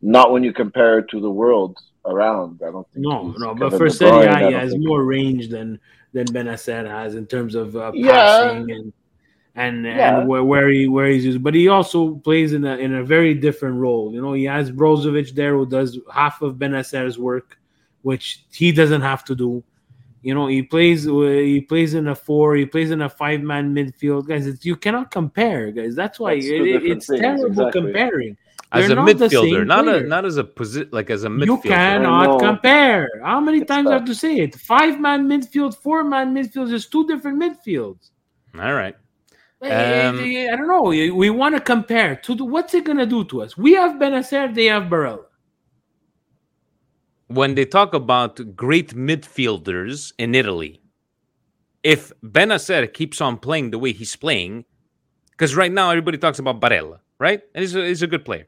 Speaker 10: not when you compare it to the world around. I don't think.
Speaker 9: no, no. But for. Serie A, he has more range than than Bennacer has in terms of uh,
Speaker 10: Yeah.
Speaker 9: passing and and
Speaker 10: Yeah.
Speaker 9: and where, where he where he's used. But he also plays in a in a very different role. You know, he has Brozovic there who does half of Bennacer's work, which he doesn't have to do. You know, he plays he plays in a four, he plays in a five man midfield, guys. It's, you cannot compare, guys. That's why
Speaker 10: That's
Speaker 9: it- it's
Speaker 10: things,
Speaker 9: terrible
Speaker 10: exactly.
Speaker 9: comparing.
Speaker 8: As
Speaker 9: They're
Speaker 8: a
Speaker 9: not
Speaker 8: midfielder,
Speaker 9: same
Speaker 8: not a not as a posi- like as a midfielder.
Speaker 9: You cannot compare. How many times I have to say it? Five man midfield, four man midfield is two different midfields.
Speaker 8: All right.
Speaker 9: Eh,
Speaker 8: Um,
Speaker 9: eh, I don't know. We we want to compare to the, what's it gonna do to us? We have Bennacer, they have Barella.
Speaker 8: when they talk about great midfielders in Italy, if Bennacer keeps on playing the way he's playing, because right now everybody talks about Barella, right? And he's a, he's a good player.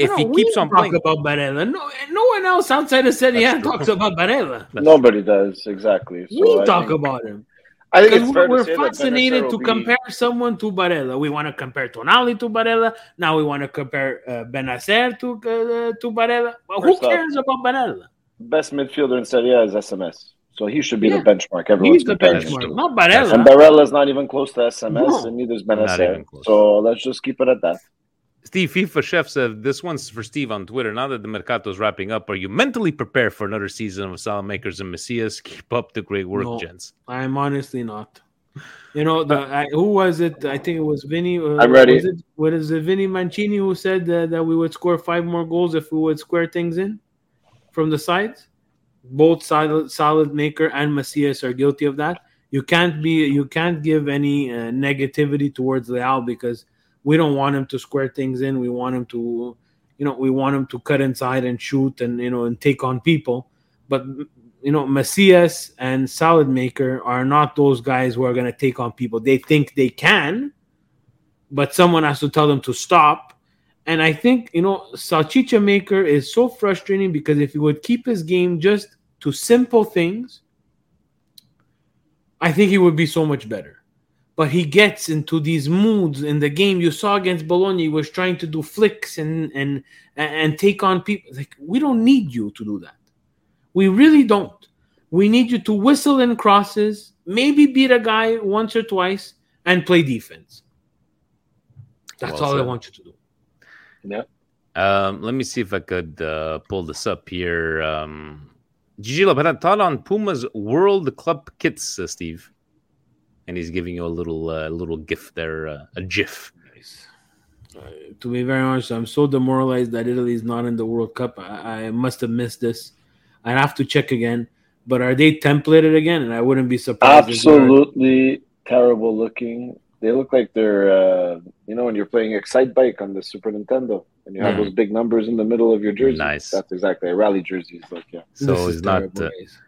Speaker 8: But if
Speaker 9: No,
Speaker 8: he keeps on
Speaker 9: talk
Speaker 8: playing,
Speaker 9: about Barella. No, no one else outside of Serie A talks about Barella.
Speaker 10: Nobody does exactly. So
Speaker 9: we
Speaker 10: I
Speaker 9: talk
Speaker 10: think-
Speaker 9: about him.
Speaker 10: I think
Speaker 9: Because
Speaker 10: it's
Speaker 9: we're
Speaker 10: to say
Speaker 9: fascinated to
Speaker 10: be-
Speaker 9: compare someone to Barella. We want to compare Tonali to Barella. Now we want to compare uh, Bennacer to uh, to Barella. But who
Speaker 10: First off,
Speaker 9: cares about Barella?
Speaker 10: best midfielder in Serie A is SMS. So he should be
Speaker 9: Yeah.
Speaker 10: the benchmark. Everyone's
Speaker 9: He's the benchmark,
Speaker 10: to.
Speaker 9: not Barella.
Speaker 10: And Barella's not even close to SMS,
Speaker 9: No.
Speaker 10: and neither is
Speaker 8: Not Bennacer.
Speaker 10: So let's just keep it at that.
Speaker 8: Steve FIFA Chef said, This one's for Steve on Twitter. Now that the Mercato is wrapping up, are you mentally prepared for another season of Salad Makers and Messias? Keep up the great work,
Speaker 9: No.
Speaker 8: gents.
Speaker 9: I'm honestly not. You know, the I, who was it? I think it was Vinny. Uh,
Speaker 10: I'm ready.
Speaker 9: Was it, what is it? Vinny Mancini who said uh, that we would score five more goals if we would square things in from the sides. Both solid, solid maker and Messias are guilty of that. You can't be. You can't give any uh, negativity towards Leao because we don't want him to square things in. We want him to, you know, we want him to cut inside and shoot and you know and take on people. But you know, Messias and Salad Maker are not those guys who are going to take on people. They think they can, but someone has to tell them to stop. And I think, you know, Salchicha Maker is so frustrating because if he would keep his game just to simple things, I think he would be so much better. But he gets into these moods in the game. You saw against Bologna, he was trying to do flicks and and and take on people. Like we don't need you to do that. We really don't. We need you to whistle in crosses, maybe beat a guy once or twice, and play defense. That's
Speaker 8: Well
Speaker 9: all I want you to do.
Speaker 10: Yeah.
Speaker 8: Um, let me see if I could uh, pull this up here. Um, Gigi Lopera, thought on Puma's World Club kits, uh, Steve. And he's giving you a little uh, little gift there, uh, a GIF.
Speaker 9: Nice to be very honest, I'm so demoralized that Italy is not in the World Cup. I, I must have missed this. I'd have to check again. But are they templated again? And I wouldn't be surprised. if they are.
Speaker 10: Absolutely terrible looking. They look like they're, uh, you know, when you're playing Excite Bike on the Super Nintendo and you have
Speaker 8: Mm.
Speaker 10: those big numbers in the middle of your jersey.
Speaker 8: Nice.
Speaker 10: That's exactly a rally jersey. Is like, yeah.
Speaker 8: So
Speaker 9: This
Speaker 8: it's not. Uh,
Speaker 9: guys.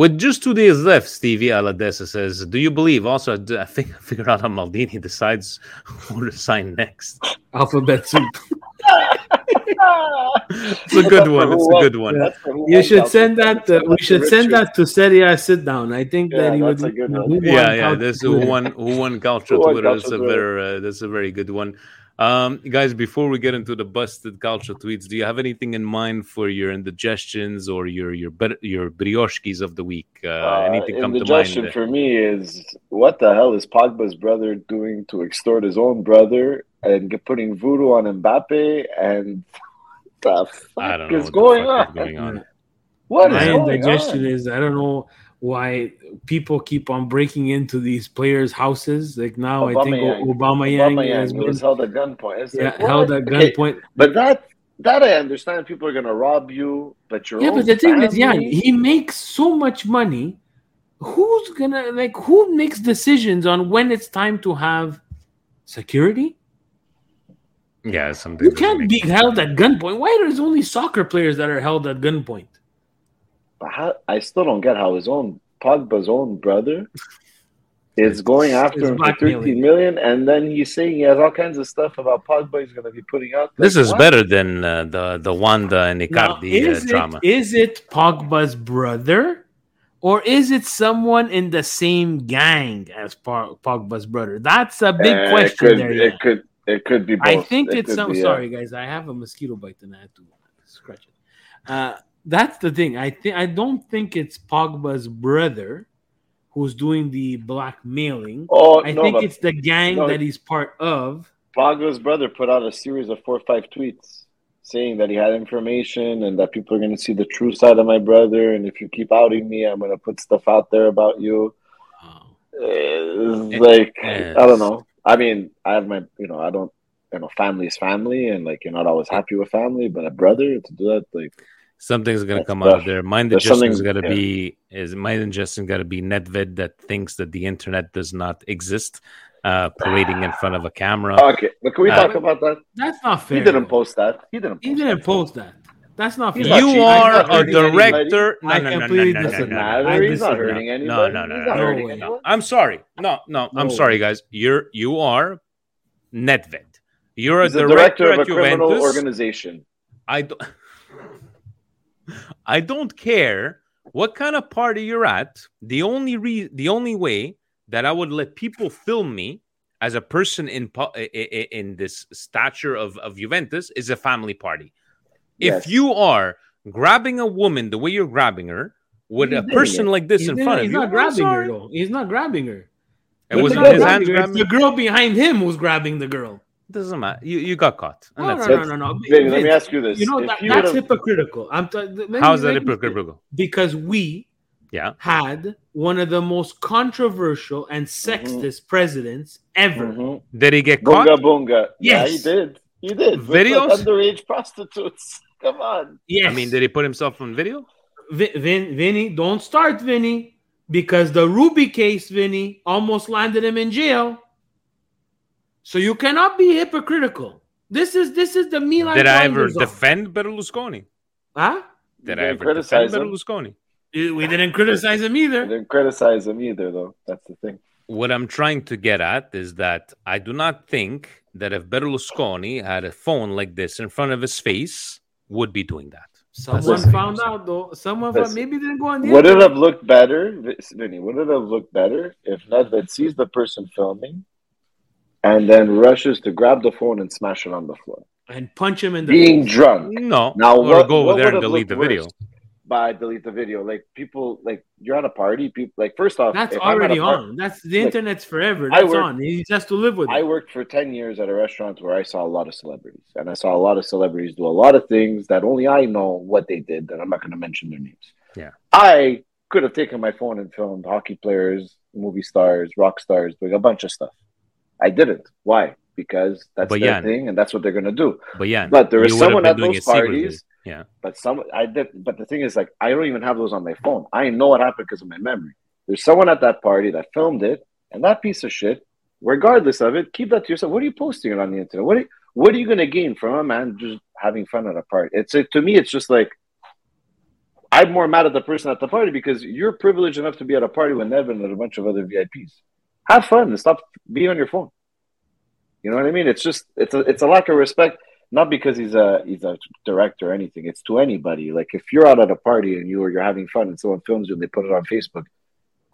Speaker 8: With just two days left, Stevie Aladessa says, Do you believe? Also, I think [laughs] I figured out how Maldini decides [laughs] who to sign next.
Speaker 9: Alphabet soup. [laughs]
Speaker 8: It's a good one. It's a good one.
Speaker 10: That's for who
Speaker 9: You should send that. Uh, we should send that to Serie A sit down. I think
Speaker 10: Yeah,
Speaker 9: that he would.
Speaker 10: that's a good one.
Speaker 9: who won
Speaker 8: yeah, yeah.
Speaker 9: Cal-
Speaker 8: This who won who won culture
Speaker 10: Who
Speaker 8: Twitter. That's a very uh, that's a very good one. Um, guys, before we get into the busted culture tweets, do you have anything in mind for your indigestions or your your bri- your brioshkis of the week? Uh,
Speaker 10: Uh,
Speaker 8: anything come to
Speaker 10: indigestion
Speaker 8: mind?
Speaker 10: for me is what the hell is Pogba's brother doing to extort his own brother and get, putting voodoo on Mbappe and [laughs] the fuck
Speaker 8: I don't know
Speaker 10: is
Speaker 8: what
Speaker 10: going
Speaker 8: fuck
Speaker 10: on?
Speaker 8: is going on.
Speaker 10: What is
Speaker 9: My
Speaker 10: going
Speaker 9: indigestion
Speaker 10: on?
Speaker 9: is I don't know why people keep on breaking into these players' houses. Like now, I think
Speaker 10: Aubameyang.
Speaker 9: Obama Yang
Speaker 10: Aubameyang
Speaker 9: has
Speaker 10: was
Speaker 9: been
Speaker 10: held at gunpoint. It's
Speaker 9: yeah,
Speaker 10: like,
Speaker 9: held at
Speaker 10: Okay,
Speaker 9: gunpoint.
Speaker 10: But that that I understand. People are gonna rob you, but your
Speaker 9: Yeah,
Speaker 10: own
Speaker 9: but the thing is, yeah, he makes so much money. Who's gonna like? Who makes decisions on when it's time to have security?
Speaker 8: Yeah, something.
Speaker 9: You can't be
Speaker 8: sense.
Speaker 9: held at gunpoint. Why there's only soccer players that are held at gunpoint?
Speaker 10: But how, I still don't get how his own Pogba's own brother is going after him for
Speaker 9: blackmailing.
Speaker 10: 13 million, and then he's saying he has all kinds of stuff about Pogba he's going to be putting out.
Speaker 8: This is
Speaker 10: what?
Speaker 8: better than uh, the the Wanda and
Speaker 9: Now,
Speaker 8: Icardi uh,
Speaker 9: is,
Speaker 8: drama.
Speaker 9: it, is it Pogba's brother, or is it someone in the same gang as Pog- Pogba's brother? That's a big
Speaker 10: Uh,
Speaker 9: question
Speaker 10: It could,
Speaker 9: there.
Speaker 10: it
Speaker 9: yeah.
Speaker 10: could, it could be both.
Speaker 9: I think
Speaker 10: It
Speaker 9: it's
Speaker 10: could
Speaker 9: some.
Speaker 10: be.
Speaker 9: Sorry, guys, I have a mosquito bite and I have to scratch it. That's the thing. I think I don't think it's Pogba's brother who's doing the blackmailing.
Speaker 10: Oh,
Speaker 9: I
Speaker 10: no,
Speaker 9: think it's the gang
Speaker 10: no.
Speaker 9: that he's part of.
Speaker 10: Pogba's brother put out a series of four or five tweets saying that he had information and that people are going to see the true side of my brother. And if you keep outing me, I'm going to put stuff out there about you. Oh. It's like I don't know. I mean, I have my, you know, I don't, you know, family is family, and like you're not always happy with family, but a brother to do that, like
Speaker 8: Something's gonna
Speaker 10: That's
Speaker 8: come
Speaker 10: rough.
Speaker 8: out of there. Mind
Speaker 10: There's
Speaker 8: adjustment's
Speaker 10: something-
Speaker 8: gotta
Speaker 10: yeah.
Speaker 8: be is mind adjustment gotta be Nedved that thinks that the internet does not exist, uh, parading in front of a camera.
Speaker 10: okay. But can we
Speaker 8: Uh,
Speaker 10: talk about that?
Speaker 9: That's not fair.
Speaker 10: He didn't post that. He didn't.
Speaker 9: He didn't post that. That's not fair.
Speaker 10: He's
Speaker 8: you
Speaker 10: cheating.
Speaker 8: are a director. No,
Speaker 9: I
Speaker 8: no, no, no,
Speaker 9: completely
Speaker 8: no, no,
Speaker 10: Doesn't
Speaker 8: no,
Speaker 10: matter.
Speaker 8: no,
Speaker 10: He's not
Speaker 8: no,
Speaker 10: hurting
Speaker 8: no,
Speaker 10: anybody.
Speaker 8: No, no,
Speaker 10: He's
Speaker 8: no,
Speaker 10: not
Speaker 8: no.
Speaker 10: hurting
Speaker 9: way.
Speaker 10: anyone.
Speaker 8: I'm sorry. No, no, I'm sorry, guys. You're you are Nedved. You're a
Speaker 10: He's the
Speaker 8: director,
Speaker 10: director of a
Speaker 8: at
Speaker 10: criminal organization.
Speaker 8: I don't. [laughs] I don't care what kind of party you're at. The only re- the only way that I would let people film me as a person in po- i- i- in this stature of of Juventus is a family party.
Speaker 10: Yes.
Speaker 8: If you are grabbing a woman the way you're grabbing her with
Speaker 10: He's
Speaker 8: a person
Speaker 10: it.
Speaker 8: like this
Speaker 9: He's,
Speaker 8: in
Speaker 9: not-
Speaker 8: front of you.
Speaker 9: he's
Speaker 8: you,
Speaker 9: not grabbing her
Speaker 8: sorry.
Speaker 9: though. He's not grabbing her.
Speaker 8: It wasn't his hands
Speaker 9: her.
Speaker 8: Grabbing.
Speaker 9: the girl behind him was grabbing the girl.
Speaker 8: Doesn't matter. You you got caught. And
Speaker 9: No,
Speaker 8: that's
Speaker 9: no, no, no, no.
Speaker 10: Vinny, let me ask you this.
Speaker 9: You know that,
Speaker 10: you
Speaker 9: that's hypocritical. I'm t-
Speaker 8: How is that hypocritical?
Speaker 9: Because we
Speaker 8: Yeah.
Speaker 9: had one of the most controversial and sexist presidents ever.
Speaker 10: Mhm.
Speaker 8: Did he get caught?
Speaker 10: Bunga bunga. Yeah, he did. He did. With,
Speaker 8: Videos?
Speaker 10: like, underage prostitutes. [laughs] Come on.
Speaker 9: Yes.
Speaker 8: I mean, did he put himself on video?
Speaker 9: Vi- Vin, Vinny, don't start, Vinny, because the Ruby case, Vinny, almost landed him in jail. So you cannot be hypocritical. This is this is the Milan.
Speaker 8: Did I ever
Speaker 9: zone.
Speaker 8: defend Berlusconi?
Speaker 9: Huh?
Speaker 8: Did
Speaker 10: You
Speaker 8: I
Speaker 10: didn't
Speaker 8: ever
Speaker 10: criticize
Speaker 8: defend
Speaker 10: him.
Speaker 8: Berlusconi?
Speaker 9: We didn't criticize him
Speaker 10: I
Speaker 9: either.
Speaker 10: didn't criticize him either, though. That's the thing.
Speaker 8: What I'm trying to get at is that I do not think that if Berlusconi had a phone like this in front of his face, would be doing that.
Speaker 9: Someone
Speaker 10: Listen.
Speaker 9: found out though. Someone
Speaker 10: Listen.
Speaker 9: found, maybe didn't go on the
Speaker 10: Would it have looked better, Vinny? Would it have looked better if Nedved sees the person filming and then rushes to grab the phone and smash it on the floor,
Speaker 9: and punch him in the
Speaker 10: being
Speaker 9: face.
Speaker 10: drunk?
Speaker 8: No,
Speaker 10: Now,
Speaker 8: or
Speaker 10: what,
Speaker 8: go over
Speaker 10: what
Speaker 8: there and delete the video.
Speaker 10: By delete the video, like people, like you're at a party. People, like first off,
Speaker 9: That's
Speaker 10: if I'm at a
Speaker 9: already
Speaker 10: par-
Speaker 9: on. That's the
Speaker 10: Look,
Speaker 9: internet's forever. That's
Speaker 10: work-
Speaker 9: on. He just has to live with it.
Speaker 10: I worked for 10 years at a restaurant where I saw a lot of celebrities. And I saw a lot of celebrities do a lot of things that only I know what they did, that I'm not going to mention their names.
Speaker 8: Yeah.
Speaker 10: I could have taken my phone and filmed hockey players, movie stars, rock stars, doing a bunch of stuff. I didn't. Why? Because that's
Speaker 8: But
Speaker 10: their
Speaker 8: Jan-
Speaker 10: thing and that's what they're going to do.
Speaker 8: But yeah,
Speaker 10: But there
Speaker 8: you have
Speaker 10: someone at those parties.
Speaker 8: Yeah.
Speaker 10: But some I did. But the thing is, like, I don't even have those on my phone. I know what happened because of my memory. There's someone at that party that filmed it, and that piece of shit. Regardless of it, keep that to yourself. What are you posting it on the internet? What are, what are you going to gain from a man just having fun at a party? It's it, to me, it's just like I'm more mad at the person at the party because you're privileged enough to be at a party with Nevin and a bunch of other VIPs. Have fun and stop being on your phone. You know what I mean? It's just it's a it's a lack of respect not because he's a he's a director or anything. It's to anybody. Like if you're out at a party and you or you're having fun and someone films you and they put it on Facebook,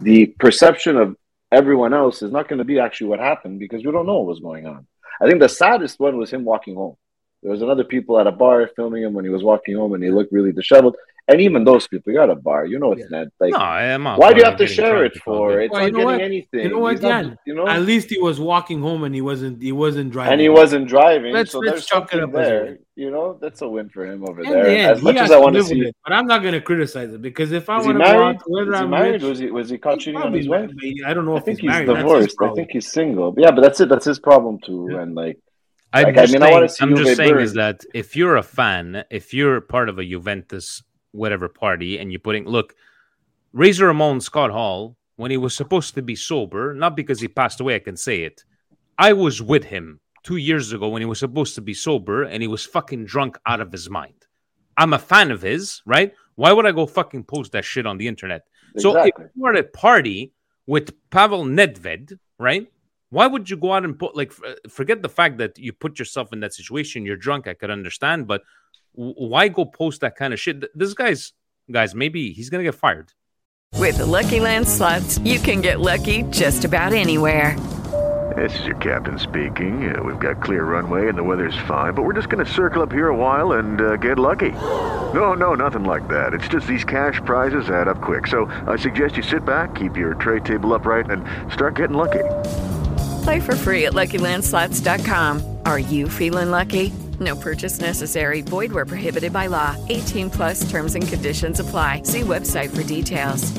Speaker 10: the perception of everyone else is not going to be actually what happened because we don't know what was going on. I think the saddest one was him walking home. There was another people at a bar filming him when he was walking home and he looked really disheveled. And even those people, you're at a bar, you know it's not like
Speaker 8: No, I am not.
Speaker 10: why do you have to share it for? It's
Speaker 9: Well,
Speaker 10: not
Speaker 9: you know
Speaker 10: getting
Speaker 9: what?
Speaker 10: anything.
Speaker 9: You know what,
Speaker 10: He's not- you know,
Speaker 9: At least he was walking home and he wasn't he wasn't driving.
Speaker 10: and he wasn't driving.
Speaker 9: Let's-
Speaker 10: so
Speaker 9: let's
Speaker 10: there's
Speaker 9: chalk it up
Speaker 10: there. You know, that's a win for him over
Speaker 9: In
Speaker 10: there.
Speaker 9: the end,
Speaker 10: as much as I want to see,
Speaker 9: it, but I'm not going to criticize it because if I
Speaker 10: is he
Speaker 9: want to go
Speaker 10: married?
Speaker 9: out, whether
Speaker 10: Is
Speaker 9: I'm
Speaker 10: married?
Speaker 9: rich,
Speaker 10: Was he was he caught cheating on his wife?
Speaker 9: married. I don't know
Speaker 10: I
Speaker 9: if
Speaker 10: think
Speaker 9: he's
Speaker 10: he's
Speaker 9: married.
Speaker 10: Divorced. I think he's single. Yeah, but that's it. That's his problem too. And like,
Speaker 8: I'm
Speaker 10: like,
Speaker 8: just
Speaker 10: I mean, I
Speaker 8: saying,
Speaker 10: want to see
Speaker 8: I'm just saying is that if you're a fan, if you're part of a Juventus whatever party, and you're putting look, Razor Ramon Scott Hall when he was supposed to be sober, not because he passed away, I can say it. I was with him two years ago when he was supposed to be sober, and he was fucking drunk out of his mind. I'm a fan of his, right? Why would I go fucking post that shit on the internet? So if you're at a party with Pavel Nedved, right? Why would you go out and put like forget the fact that you put yourself in that situation? You're drunk. I could understand, but why go post that kind of shit? This guy's guys, maybe he's gonna get fired.
Speaker 11: With the Lucky Land slots, you can get lucky just about anywhere.
Speaker 12: This is your captain speaking. Uh, we've got clear runway and the weather's fine, but we're just going to circle up here a while and uh, get lucky. No, no, nothing like that. It's just these cash prizes add up quick. So I suggest you sit back, keep your tray table upright, and start getting lucky.
Speaker 11: Play for free at LuckyLandSlots.com. Are you feeling lucky? No purchase necessary. Void where prohibited by law. 18 plus terms and conditions apply. See website for details.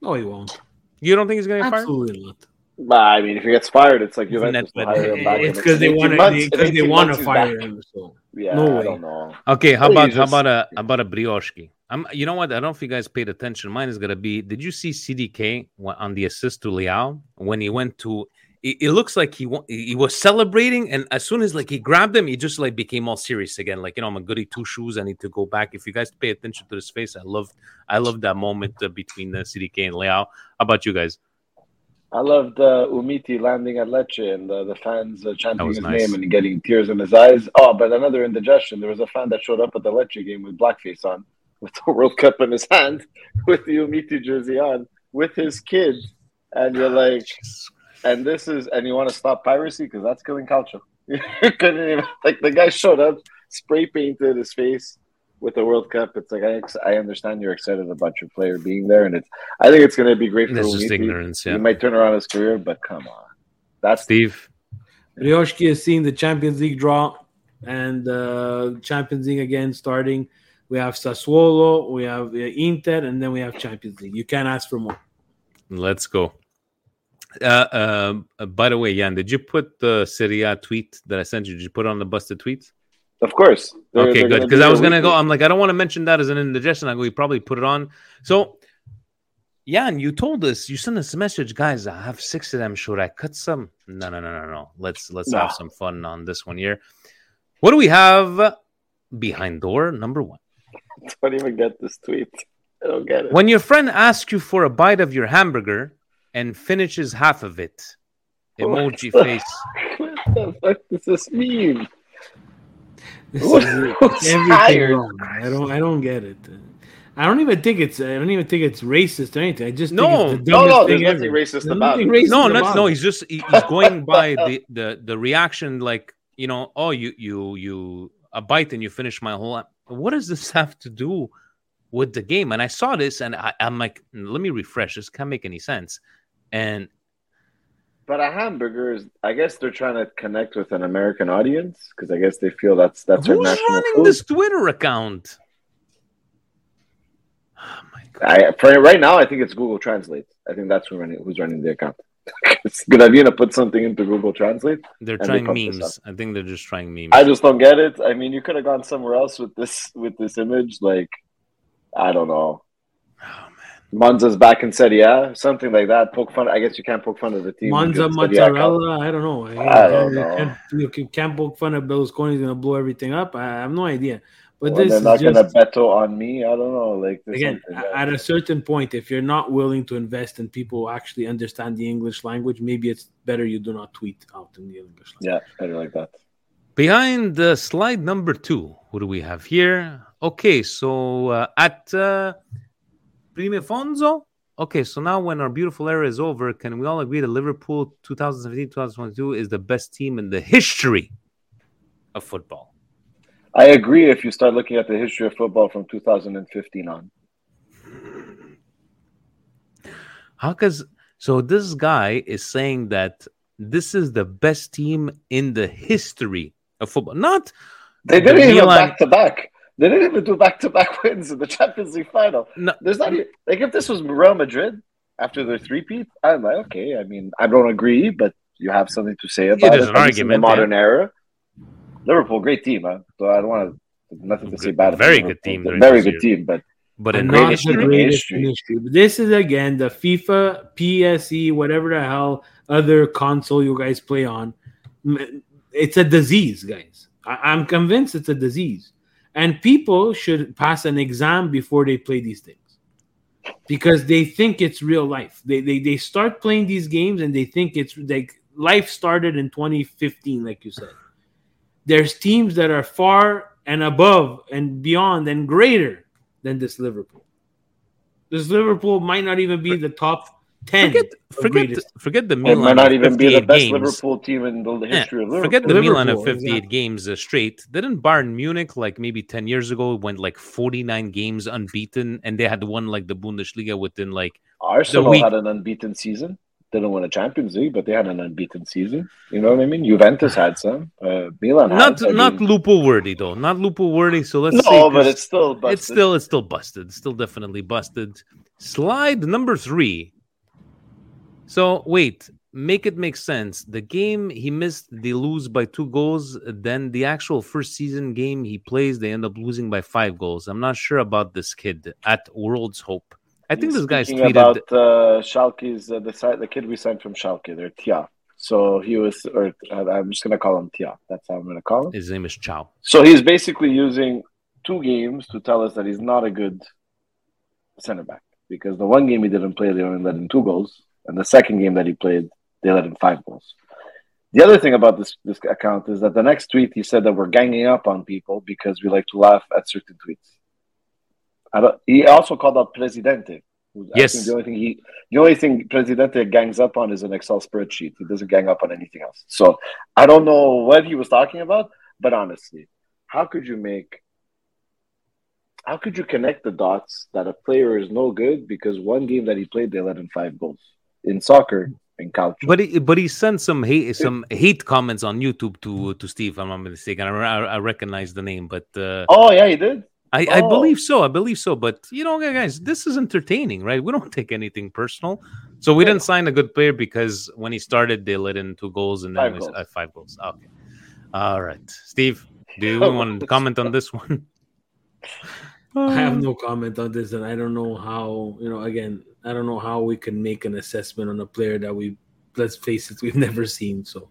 Speaker 9: No, he won't.
Speaker 8: You don't think he's going to get fired?
Speaker 9: Absolutely not.
Speaker 10: But I mean, if he gets fired, it's like you have
Speaker 8: Nedved.
Speaker 10: hire him back.
Speaker 9: It's
Speaker 10: in-
Speaker 9: because they want to because they want to fire
Speaker 10: back.
Speaker 9: him. So
Speaker 10: Yeah,
Speaker 9: no
Speaker 10: I
Speaker 9: way.
Speaker 10: don't know.
Speaker 8: Okay, how about
Speaker 10: he
Speaker 8: how about a how about a brioche? I'm. You know what? I don't know if you guys paid attention. Mine is gonna be. Did you see CDK on the assist to Leao when he went to? It, it looks like he wa- he was celebrating, and as soon as like he grabbed him, he just like became all serious again. Like you know, I'm a goody two shoes. I need to go back. If you guys pay attention to his face, I loved I loved that moment uh, between uh, CDK and Leao. How about you guys?
Speaker 10: I loved uh, Umtiti landing at Lecce and uh, the fans uh, chanting his
Speaker 8: nice.
Speaker 10: name and getting tears in his eyes. Oh, but another indigestion. There was a fan that showed up at the Lecce game with blackface on, with the [laughs] World Cup in his hand, [laughs] with the Umtiti jersey on, with his kid. And you're like, and this is, and you want to stop piracy because that's killing culture. you [laughs] couldn't even, like, the guy showed up, spray painted his face with the World Cup. It's like, I, I understand you're excited about your player being there. And it's, I think it's going to be great for
Speaker 8: That's just
Speaker 10: Umtiti.
Speaker 8: ignorance, yeah.
Speaker 10: He might turn around his career, but come on. That's
Speaker 8: Steve.
Speaker 9: Ryoshki has seen the Champions League draw and uh, Champions League again starting. We have Sassuolo, we have uh, Inter, and then we have Champions League. You can't ask for more.
Speaker 8: Let's go. Uh, um, uh, by the way, Jan, did you put the Serie A tweet that I sent you? Did you put on the busted tweets?
Speaker 10: Of course. They're-
Speaker 8: okay,
Speaker 10: they're
Speaker 8: good. Because I was gonna go. I'm like, I don't want to mention that as an indigestion. I go, we probably put it on. So, Jan, you told us you sent us a message, guys. I have six of them. Should I cut some? No, no, no, no, no. Let's let's
Speaker 10: No.
Speaker 8: have some fun on this one here. What do we have behind door number one? [laughs]
Speaker 10: Don't even get this tweet. I don't get it.
Speaker 8: When your friend asks you for a bite of your hamburger and finishes half of it, emoji
Speaker 10: What the-
Speaker 8: face. [laughs]
Speaker 10: What the fuck does this mean?
Speaker 9: This
Speaker 10: Who's
Speaker 9: is everything
Speaker 10: tired?
Speaker 9: wrong. I don't. I don't get it. I don't even think it's. I don't even think it's racist or anything. I just
Speaker 8: No.
Speaker 9: think it's the
Speaker 10: No,
Speaker 9: dumbest
Speaker 10: no, there's
Speaker 9: thing
Speaker 10: nothing
Speaker 9: ever.
Speaker 10: racist
Speaker 9: There's
Speaker 10: about
Speaker 9: nothing
Speaker 10: it.
Speaker 9: racist
Speaker 8: no,
Speaker 9: about
Speaker 8: no. He's just he's going by the the the reaction, like you know, oh, you you you a bite and you finish my whole. What does this have to do with the game? And I saw this, and I, I'm like, mm, let me refresh. This can't make any sense. And
Speaker 10: But a hamburger is, I guess they're trying to connect with an American audience because I guess they feel that's that's
Speaker 8: who's
Speaker 10: national
Speaker 8: running
Speaker 10: food.
Speaker 8: this Twitter account?
Speaker 10: Oh I, for right now, I think it's Google Translate. I think that's who's running, who's running the account. it's a good idea to put something into Google Translate.
Speaker 8: They're
Speaker 10: and they
Speaker 8: trying memes. I think they're just trying memes.
Speaker 10: I just don't get it. I mean, you could have gone somewhere else with this with this image. Like, I don't know.
Speaker 8: Oh,
Speaker 10: Monza's back and said, "Yeah, something like that." Poke fun. I guess you can't poke fun of the team.
Speaker 9: Monza
Speaker 10: because Serie A account-
Speaker 9: mozzarella. I don't know.
Speaker 10: I don't
Speaker 9: You
Speaker 10: know.
Speaker 9: Can't, you can- can't poke fun at Berlusconi. He's gonna blow everything up. I have no idea. But
Speaker 10: Well,
Speaker 9: this
Speaker 10: they're
Speaker 9: is
Speaker 10: not
Speaker 9: just
Speaker 10: going to beto on me. I don't know. Like
Speaker 9: again at a certain point. If you're not willing to invest in people who actually understand the English language, maybe it's better you do not tweet out in the English language.
Speaker 10: Yeah, better like that.
Speaker 8: Behind uh, slide number two, what do we have here? Okay, so uh, at uh, Prime Fonzo. Okay, so now when our beautiful era is over, can we all agree that Liverpool 2017 2022 is the best team in the history of football?
Speaker 10: I agree. If you start looking at the history of football from 2015 on,
Speaker 8: How cause so this guy is saying that this is the best team in the history of football. Not
Speaker 10: they didn't even
Speaker 8: Milan-
Speaker 10: back to back. They didn't even do back to back [laughs] wins in the Champions League final.
Speaker 8: No.
Speaker 10: There's not even, like if this was Real Madrid after their three-peat, I'm like, okay. I mean, I don't agree, but you have something to say about
Speaker 8: there's
Speaker 10: it.
Speaker 8: an
Speaker 10: at least in the
Speaker 8: argument,
Speaker 10: modern era. Liverpool, great team, huh? So I don't want to nothing to say bad. about
Speaker 8: Very
Speaker 10: Liverpool.
Speaker 8: good team
Speaker 10: Very good
Speaker 8: year.
Speaker 10: team, but
Speaker 8: but in
Speaker 9: not
Speaker 8: history.
Speaker 9: the greatest
Speaker 10: history.
Speaker 9: history. But this is again the FIFA, PSE, whatever the hell other console you guys play on. It's a disease, guys. I- I'm convinced it's a disease, and people should pass an exam before they play these things because they think it's real life. They they they start playing these games and they think it's like life started in 2015, like you said. There's teams that are far and above and beyond and greater than this Liverpool. This Liverpool might not even be the top ten.
Speaker 8: Forget forget the, forget the
Speaker 10: it
Speaker 8: Milan.
Speaker 10: might not
Speaker 8: of
Speaker 10: even be the
Speaker 8: 58
Speaker 10: best
Speaker 8: games.
Speaker 10: Liverpool team in the
Speaker 8: Yeah,
Speaker 10: history of Liverpool.
Speaker 8: Forget the Milan of 58
Speaker 9: exactly.
Speaker 8: games uh, straight. Didn't Bayern Munich like maybe 10 years ago went like 49 games unbeaten and they had won like the Bundesliga within like
Speaker 10: Arsenal
Speaker 8: week-
Speaker 10: had an unbeaten season. They didn't win a Champions League, but they had an unbeaten season. You know what I mean? Juventus had some. Uh, Milan
Speaker 8: Not
Speaker 10: had. I
Speaker 8: not
Speaker 10: mean,
Speaker 8: Lupo worthy though. Not Lupo worthy. So let's
Speaker 10: No,
Speaker 8: say
Speaker 10: but
Speaker 8: 'cause
Speaker 10: it's still
Speaker 8: it's
Speaker 10: busted.
Speaker 8: still it's still busted. It's still definitely busted. Slide number three. So wait, make it make sense. The game he missed, they lose by two goals. Then the actual first season game he plays, they end up losing by five goals. I'm not sure about this kid at World's Hope. I think this guy's tweeted.
Speaker 10: about uh, Schalke's uh, the side, the kid we signed from Schalke. They're Tia. So he was, or uh, I'm just gonna call him Tia. That's how I'm gonna call him.
Speaker 8: his name is Thiaw.
Speaker 10: So he's basically using two games to tell us that he's not a good center back because the one game he didn't play, they only let in two goals, and the second game that he played, they let in five goals. The other thing about this this account is that the next tweet he said that we're ganging up on people because we like to laugh at certain tweets. I don't, he also called out Presidente.
Speaker 8: Yes.
Speaker 10: the only thing he, the only thing Presidente gangs up on is an Excel spreadsheet. He doesn't gang up on anything else. So I don't know what he was talking about, but honestly, how could you make how could you connect the dots that a player is no good because one game that he played they let in five goals in soccer in couch
Speaker 8: But he, but he sent some hate some hate comments on YouTube to to Steve. If I'm not mistaken. I, I, I recognize the name, but uh,
Speaker 10: oh yeah he did
Speaker 8: I, I
Speaker 10: Oh.
Speaker 8: believe so. I believe so. But you know, guys, this is entertaining, right? We don't take anything personal. So we didn't sign a good player because when he started, they let in two goals and then
Speaker 10: Five
Speaker 8: we,
Speaker 10: goals.
Speaker 8: Uh, five goals. Okay. All right, Steve. Do [laughs] you want to comment on this one?
Speaker 9: I have no comment on this, and I don't know how. You know, again, I don't know how we can make an assessment on a player that we, let's face it, [laughs] we've never seen. So,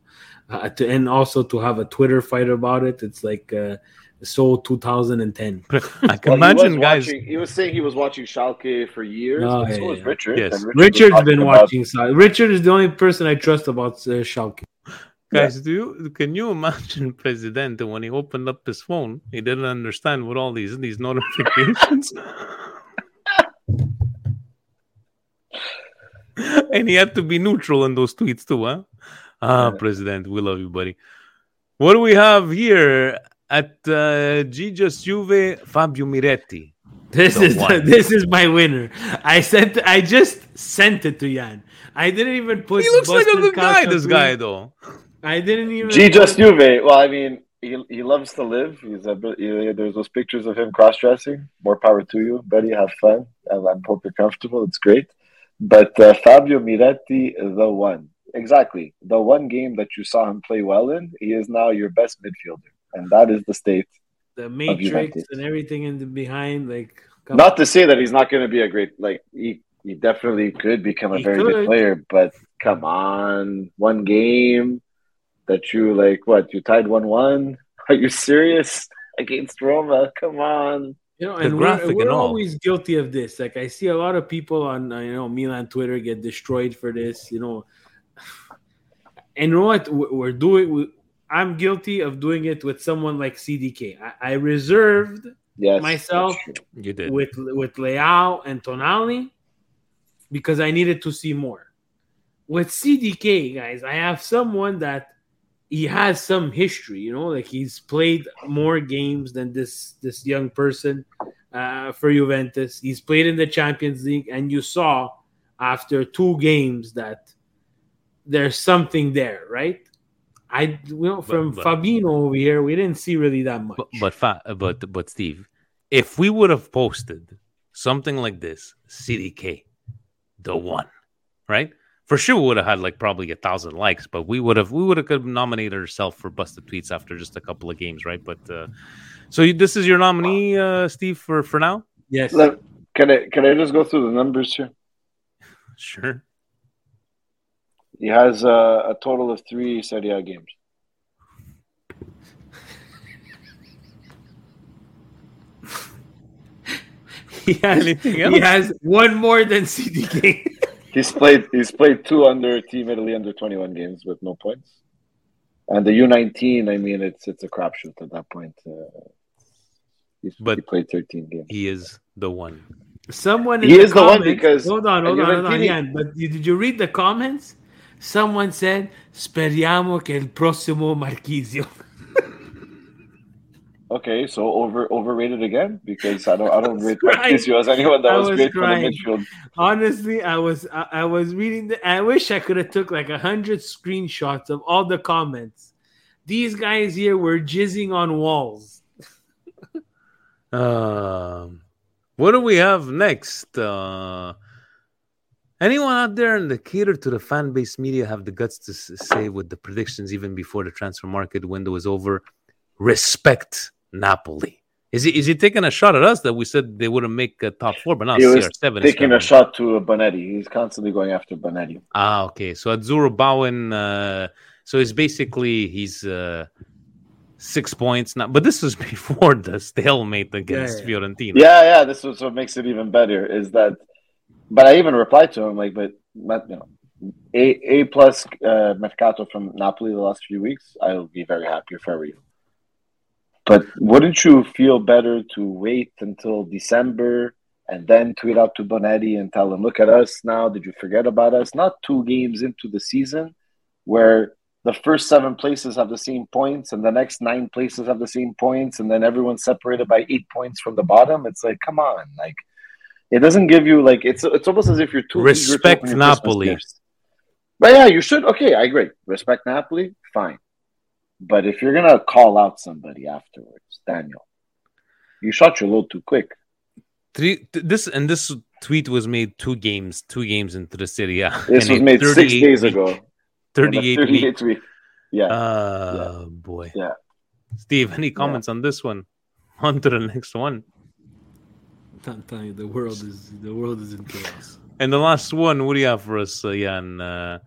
Speaker 9: uh, to, and also to have a Twitter fight about it, it's like uh, so 2010. [laughs]
Speaker 8: I can
Speaker 10: he
Speaker 8: imagine,
Speaker 10: was
Speaker 8: guys.
Speaker 10: watching- he was saying he was watching Schalke for years
Speaker 9: Oh,
Speaker 10: and so
Speaker 9: yeah,
Speaker 10: was
Speaker 9: yeah.
Speaker 10: Richard
Speaker 8: Yes.
Speaker 10: Richard was
Speaker 9: Richard's
Speaker 10: talking
Speaker 9: been
Speaker 10: about-
Speaker 9: watching. Sal- Richard is the only person I trust about uh, Schalke.
Speaker 8: Guys, do you can you imagine [laughs] President when he opened up his phone, he didn't understand what all these these notifications, [laughs] and he had to be neutral in those tweets too, huh? Ah, President, we love you, buddy. What do we have here at uh, Gigius Juve? Fabio Miretti.
Speaker 9: This
Speaker 8: The
Speaker 9: is
Speaker 8: one.
Speaker 9: this is my winner. I sent. I just sent it to Jan. I didn't even put.
Speaker 8: He looks like a good guy. This
Speaker 9: tweet.
Speaker 8: guy, though.
Speaker 9: I didn't even.
Speaker 10: G just Juve. Well, I mean, he, he loves to live. He's a bit. he- there's those pictures of him cross dressing. More power to you, buddy. Have fun. I, I hope you're comfortable. It's great. But uh, Fabio Miretti, the one, exactly the one game that you saw him play well in. He is now your best midfielder, and that is the state.
Speaker 9: the matrix and everything in the behind. Like,
Speaker 10: Not to say that he's not going to be a great. Like he, he definitely could become a
Speaker 9: He
Speaker 10: very
Speaker 9: could.
Speaker 10: good player. But come on, one game that you like. What you tied one one? [laughs] Are you serious against Roma? Come on.
Speaker 9: You know,
Speaker 8: The
Speaker 9: and
Speaker 8: graphic
Speaker 9: we're, we're
Speaker 8: and all.
Speaker 9: always guilty of this. Like I see a lot of people on uh, you know Milan Twitter get destroyed for this. You know, [sighs] and you know what We- we're doing? We, I'm guilty of doing it with someone like CDK. I, I reserved
Speaker 10: Yes,
Speaker 9: myself.
Speaker 8: You did.
Speaker 9: with with Leao and Tonali because I needed to see more. With CDK, guys, I have someone that he has some history, you know, like he's played more games than this this young person uh, for Juventus. He's played in the Champions League, and you saw after two games that there's something there, right? I you know from
Speaker 8: but-
Speaker 9: Fabino over here, we didn't see really that much.
Speaker 8: But but but but Steve, if we would have posted something like this, CDK, the one, right? For sure, we would have had like probably a thousand likes, but we would have we would have nominated ourselves for busted tweets after just a couple of games, right? But uh, so you, this is your nominee, uh, Steve, for for now.
Speaker 9: yes,
Speaker 10: Let- Can I can I just go through the numbers here? [laughs]
Speaker 8: Sure.
Speaker 10: He has uh, a total of three Serie A games. [laughs]
Speaker 9: he has
Speaker 8: Anything
Speaker 9: he has one more than CDK.
Speaker 10: He's played he's played two under Team Italy under twenty one games with no points. And the U nineteen, I mean, it's it's a crapshoot at that point. Uh, he's,
Speaker 8: But-
Speaker 10: he played thirteen games.
Speaker 8: He is the one.
Speaker 9: Someone in
Speaker 10: He
Speaker 9: the
Speaker 10: is the one because-
Speaker 9: hold on, hold on, hold on,
Speaker 10: Juventini-
Speaker 9: Ian, But did you read the comments? Someone said, "Speriamo che il prossimo Marchisio." [laughs]
Speaker 10: Okay, so over overrated again because I don't I don't [laughs] rate
Speaker 9: crying.
Speaker 10: Marchisio as anyone that
Speaker 9: I
Speaker 10: was,
Speaker 9: was
Speaker 10: great
Speaker 9: crying.
Speaker 10: for the midfield.
Speaker 9: Honestly, I was I, I was reading the. I wish I could have took like a hundred screenshots of all the comments. These guys here were jizzing on walls. [laughs]
Speaker 8: Um, what do we have next? Uh, anyone out there in the cater to the fan base media have the guts to say with the predictions even before the transfer market window is over? Respect Napoli. Is he is he taking a shot at us that we said they wouldn't make a top four, but now
Speaker 10: He
Speaker 8: CR7 is
Speaker 10: taking a shot to Bonetti. He's constantly going after Bonetti.
Speaker 8: Ah, okay. So Azzurro Bowen, uh, so it's basically he's uh, six points now, but this was [laughs] before the stalemate against
Speaker 10: yeah.
Speaker 8: Fiorentina.
Speaker 10: Yeah, yeah. This is what makes it even better. Is that? But I even replied to him like, but not, you know, a a plus uh, Mercato from Napoli the last few weeks. I will be very happy if I were you. But wouldn't you feel better to wait until December and then tweet out to Bonetti and tell him, "Look at us now. Did you forget about us?" Not two games into the season, where the first seven places have the same points and the next nine places have the same points, and then everyone's separated by eight points from the bottom. It's like, come on, like it doesn't give you like it's it's almost as if you're too
Speaker 8: Respect Napoli.
Speaker 10: But yeah, you should. Okay, I agree. Respect Napoli, fine. But if you're gonna call out somebody afterwards, Daniel, you shot your load too quick.
Speaker 8: Three, th- this and this tweet was made two games, two games into the city. Yeah,
Speaker 10: This
Speaker 8: In
Speaker 10: was made six days
Speaker 8: week-
Speaker 10: ago. On
Speaker 8: 38 week.
Speaker 10: 38 week. Yeah.
Speaker 8: Uh, boy.
Speaker 10: Yeah.
Speaker 8: Steve, any comments on this one? [laughs] On to the next one.
Speaker 9: I'm telling you, the world is the world is in chaos.
Speaker 8: And the last one, what do you have for us, uh, Jan? Uh,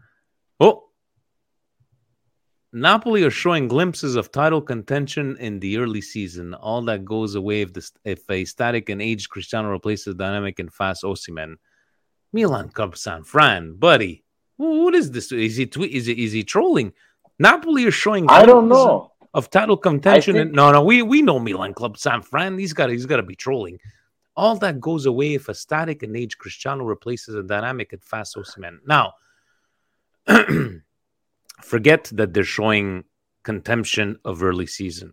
Speaker 8: Napoli are showing glimpses of title contention in the early season. All that goes away if, the, if a static and aged Cristiano replaces dynamic and fast Osimhen. Milan Club San Fran, buddy. What is this? Is he twe- is he, is he trolling? Napoli are showing.
Speaker 10: I don't know.
Speaker 8: of title contention.
Speaker 10: think-
Speaker 8: and, no, no, we we know Milan Club San Fran. He's got he's got to be trolling. All that goes away if a static and aged Cristiano replaces a dynamic and fast Osimhen. Now, [clears throat] forget that they're showing contempt of early season.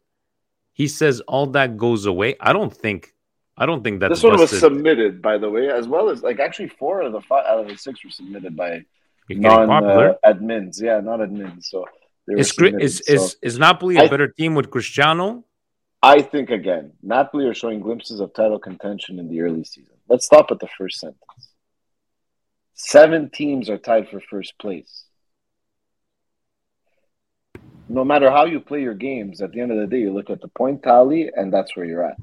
Speaker 8: He says all that goes away. I don't think. I don't think that's
Speaker 10: this one was submitted, by the way, as well as like actually four of the five out of the six were submitted by non uh, admins. Yeah, not admins. So
Speaker 8: Is, is, is, is Napoli a
Speaker 10: I-
Speaker 8: better team with Cristiano?
Speaker 10: I think again, Napoli are showing glimpses of title contention in the early season. Let's stop at the first sentence. Seven teams are tied for first place. No matter how you play your games, at the end of the day, you look at the point tally, and that's where you're at.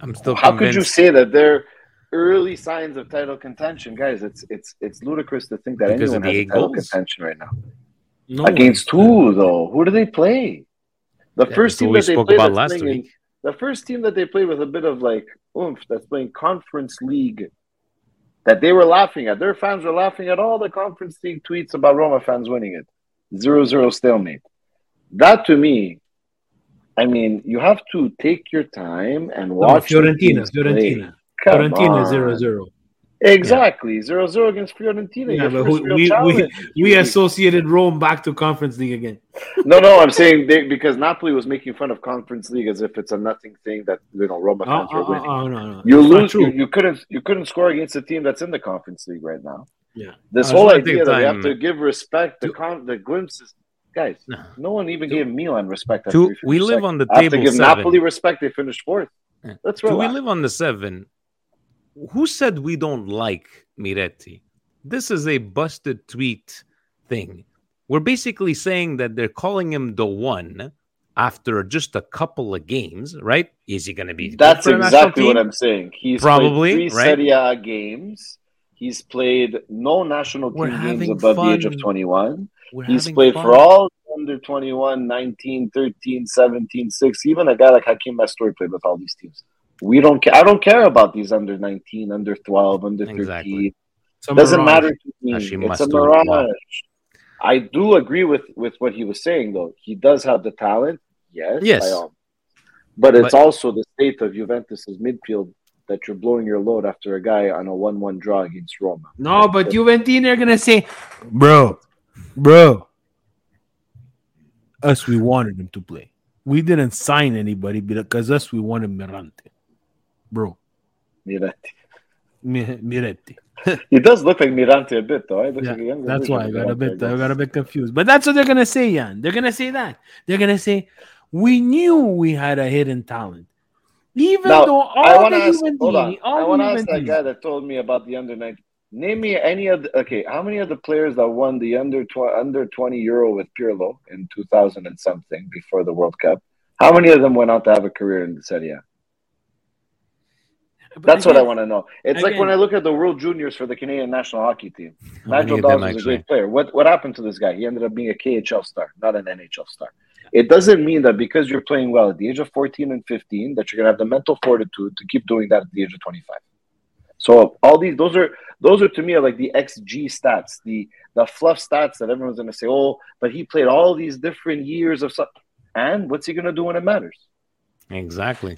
Speaker 8: I'm still
Speaker 10: How could you say that they're early signs of title contention, guys? It's it's it's ludicrous to think that
Speaker 8: Because of
Speaker 10: anyone has title
Speaker 8: goals?
Speaker 10: contention right now.
Speaker 9: No
Speaker 10: Against who though? Who do they play? The
Speaker 8: Yeah,
Speaker 10: first team
Speaker 8: we
Speaker 10: that they
Speaker 8: spoke
Speaker 10: played
Speaker 8: about last
Speaker 10: playing in-
Speaker 8: week.
Speaker 10: the first team that they played with a bit of like oomph that's playing conference league that they were laughing at. Their fans were laughing at all the conference league tweets about Roma fans winning it. Zero zero stalemate. That to me, I mean, you have to take your time and
Speaker 9: No,
Speaker 10: watch the
Speaker 9: Fiorentina. Fiorentina,
Speaker 10: Come
Speaker 9: Fiorentina
Speaker 10: on.
Speaker 9: zero zero.
Speaker 10: Exactly. Zero zero against Fiorentina.
Speaker 9: Yeah, but
Speaker 10: first
Speaker 9: we we, we, associated Rome back to Conference League again.
Speaker 10: No, no, I'm saying they, because Napoli was making fun of Conference League as if it's a nothing thing that you know Roma
Speaker 9: Oh,
Speaker 10: fans
Speaker 9: oh,
Speaker 10: are
Speaker 9: oh, oh,
Speaker 10: winning.
Speaker 9: oh, no, no.
Speaker 10: You
Speaker 9: It's
Speaker 10: lose. You, you couldn't. You couldn't score against a team that's in the Conference League right now.
Speaker 9: Yeah.
Speaker 10: This whole idea that we have to give respect, the con, the glimpses, guys. No one even gave Milan respect. after
Speaker 8: To-
Speaker 10: we
Speaker 8: we live
Speaker 10: second.
Speaker 8: on the
Speaker 10: I have to
Speaker 8: table
Speaker 10: give
Speaker 8: seven.
Speaker 10: Napoli respect. They finished fourth. Let's
Speaker 8: Do we live on the seven? Who said we don't like Miretti? This is a busted tweet thing. We're basically saying that they're calling him the one after just a couple of games, right? Is he going to be?
Speaker 10: That's
Speaker 8: for the national
Speaker 10: exactly what? I'm saying. He's
Speaker 8: Probably,
Speaker 10: three
Speaker 8: right?
Speaker 10: Serie A games. He's played no national team games
Speaker 8: having
Speaker 10: above the age of 21.
Speaker 8: We're
Speaker 10: He's played
Speaker 8: fun.
Speaker 10: for all under 21, 19, 13, 17, 6. Even a guy like Hakim Mastori played with all these teams. We don't care. I don't care about these under 19, under 12, under 13.
Speaker 8: Exactly.
Speaker 10: Doesn't matter to me.
Speaker 8: Hashim
Speaker 10: it's a
Speaker 8: Mastori,
Speaker 10: mirage.
Speaker 8: wow.
Speaker 10: I do agree with, with what he was saying, though. He does have the talent. Yes.
Speaker 8: Yes.
Speaker 10: by all. But it's
Speaker 8: But-
Speaker 10: also the state of Juventus's midfield that you're blowing your load after a guy on a 1 1 draw against Roma.
Speaker 9: No, but Juventina are gonna say, bro, bro. Us, we wanted him to play. We didn't sign anybody because us we wanted Mirante, bro.
Speaker 10: Miretti.
Speaker 9: Mi- Miretti.
Speaker 10: He does look like Mirante a bit, though.
Speaker 9: Yeah,
Speaker 10: like
Speaker 9: that's why I
Speaker 10: of
Speaker 9: got a bit. I
Speaker 10: guess.
Speaker 9: got a bit confused. But that's what they're gonna say, Jan. They're gonna say that. They're gonna say we knew we had a hidden talent, even
Speaker 10: Now,
Speaker 9: though all
Speaker 10: want
Speaker 9: the
Speaker 10: to ask. Hold on.
Speaker 9: Juventini, all
Speaker 10: I want to ask that guy that told me about the under 19. Name me any of the. Okay, how many of the players that won the under tw- under 20 Euro with Pirlo in 2000 and something before the World Cup? How many of them went on to have a career in the Serie A? That's what I want to know. It's like when I look at the World Juniors for the Canadian national hockey team. [laughs] Nigel
Speaker 8: of
Speaker 10: Dawes was a great player. What what happened to this guy? He ended up being a KHL star, not an NHL star. It doesn't mean that because you're playing well at the age of 14 and 15 that you're gonna have the mental fortitude to keep doing that at the age of 25. So all these those are those are to me are like the XG stats, the the fluff stats that everyone's gonna say, oh, but he played all these different years of stuff. And what's he gonna do when it matters?
Speaker 8: Exactly.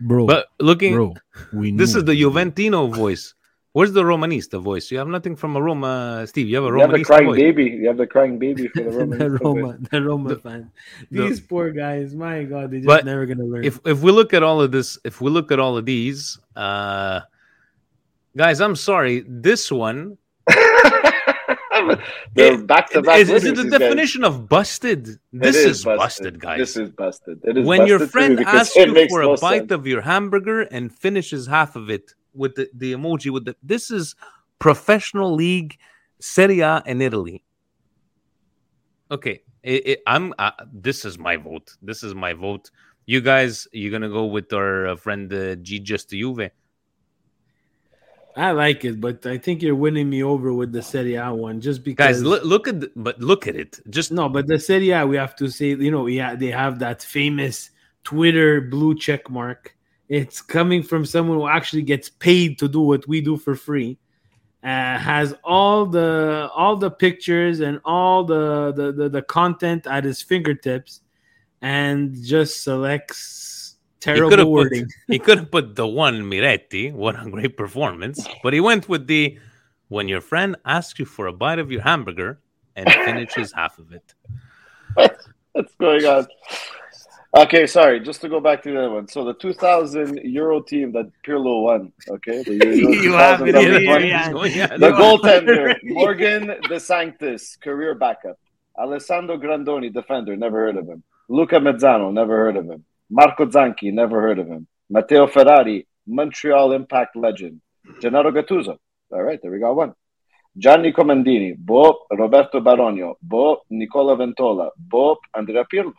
Speaker 9: bro.
Speaker 8: But looking,
Speaker 9: bro, we
Speaker 8: this
Speaker 9: knew.
Speaker 8: is the Juventino voice. Where's the Romanista voice? You have nothing from a Roma, Steve. You have a
Speaker 10: You have the crying
Speaker 8: voice.
Speaker 10: baby. You have the crying baby for the [laughs] Roman.
Speaker 9: the Roma, the Roma fan.
Speaker 8: the-
Speaker 9: These poor guys, my God, they're just never gonna learn.
Speaker 8: if if we look at all of this, if we look at all of these, uh guys, I'm sorry. This one [laughs]
Speaker 10: They're back to back.
Speaker 8: is, is it the definition of busted? This is, busted. guys.
Speaker 10: This is busted. It is
Speaker 8: when your
Speaker 10: busted to
Speaker 8: friend asks you for a
Speaker 10: no
Speaker 8: bite
Speaker 10: sense.
Speaker 8: of your hamburger and finishes half of it with the, the emoji with the this is professional league Serie A in Italy. Okay, it, it, I'm. Uh, this is my vote. This is my vote. You guys, you're gonna go with our uh, friend uh, G just to Juve.
Speaker 9: I like it, but I think you're winning me over with the Serie A one just because.
Speaker 8: Guys, look, look at the, but look at it. Just
Speaker 9: no, but the Serie A, we have to say, you know, yeah, they have that famous Twitter blue check mark. It's coming from someone who actually gets paid to do what we do for free. Uh, has all the all the pictures and all the, the the the content at his fingertips, and just selects
Speaker 8: he could
Speaker 9: terrible
Speaker 8: have put
Speaker 9: wording. [laughs]
Speaker 8: he could have put the one Miretti. What a great performance! But he went with the when your friend asks you for a bite of your hamburger and finishes half of it. [laughs]
Speaker 10: What's going on? Okay, sorry. Just to go back to the other one. So the 2000 Euro team that Pirlo won. Okay, the [laughs]
Speaker 9: You have it here.
Speaker 8: Oh, yeah,
Speaker 10: The [laughs] goaltender Morgan De Sanctis, career backup. Alessandro Grandoni, defender. Never heard of him. Luca Mezzano. Never heard of him. Marco Zanchi. Never heard of him. Matteo Ferrari, Montreal Impact legend. Gennaro Gattuso. All right, there we got one. Gianni Comandini, Bob, Roberto Baronio, Bob, Nicola Ventola, Bob, Andrea Pirlo,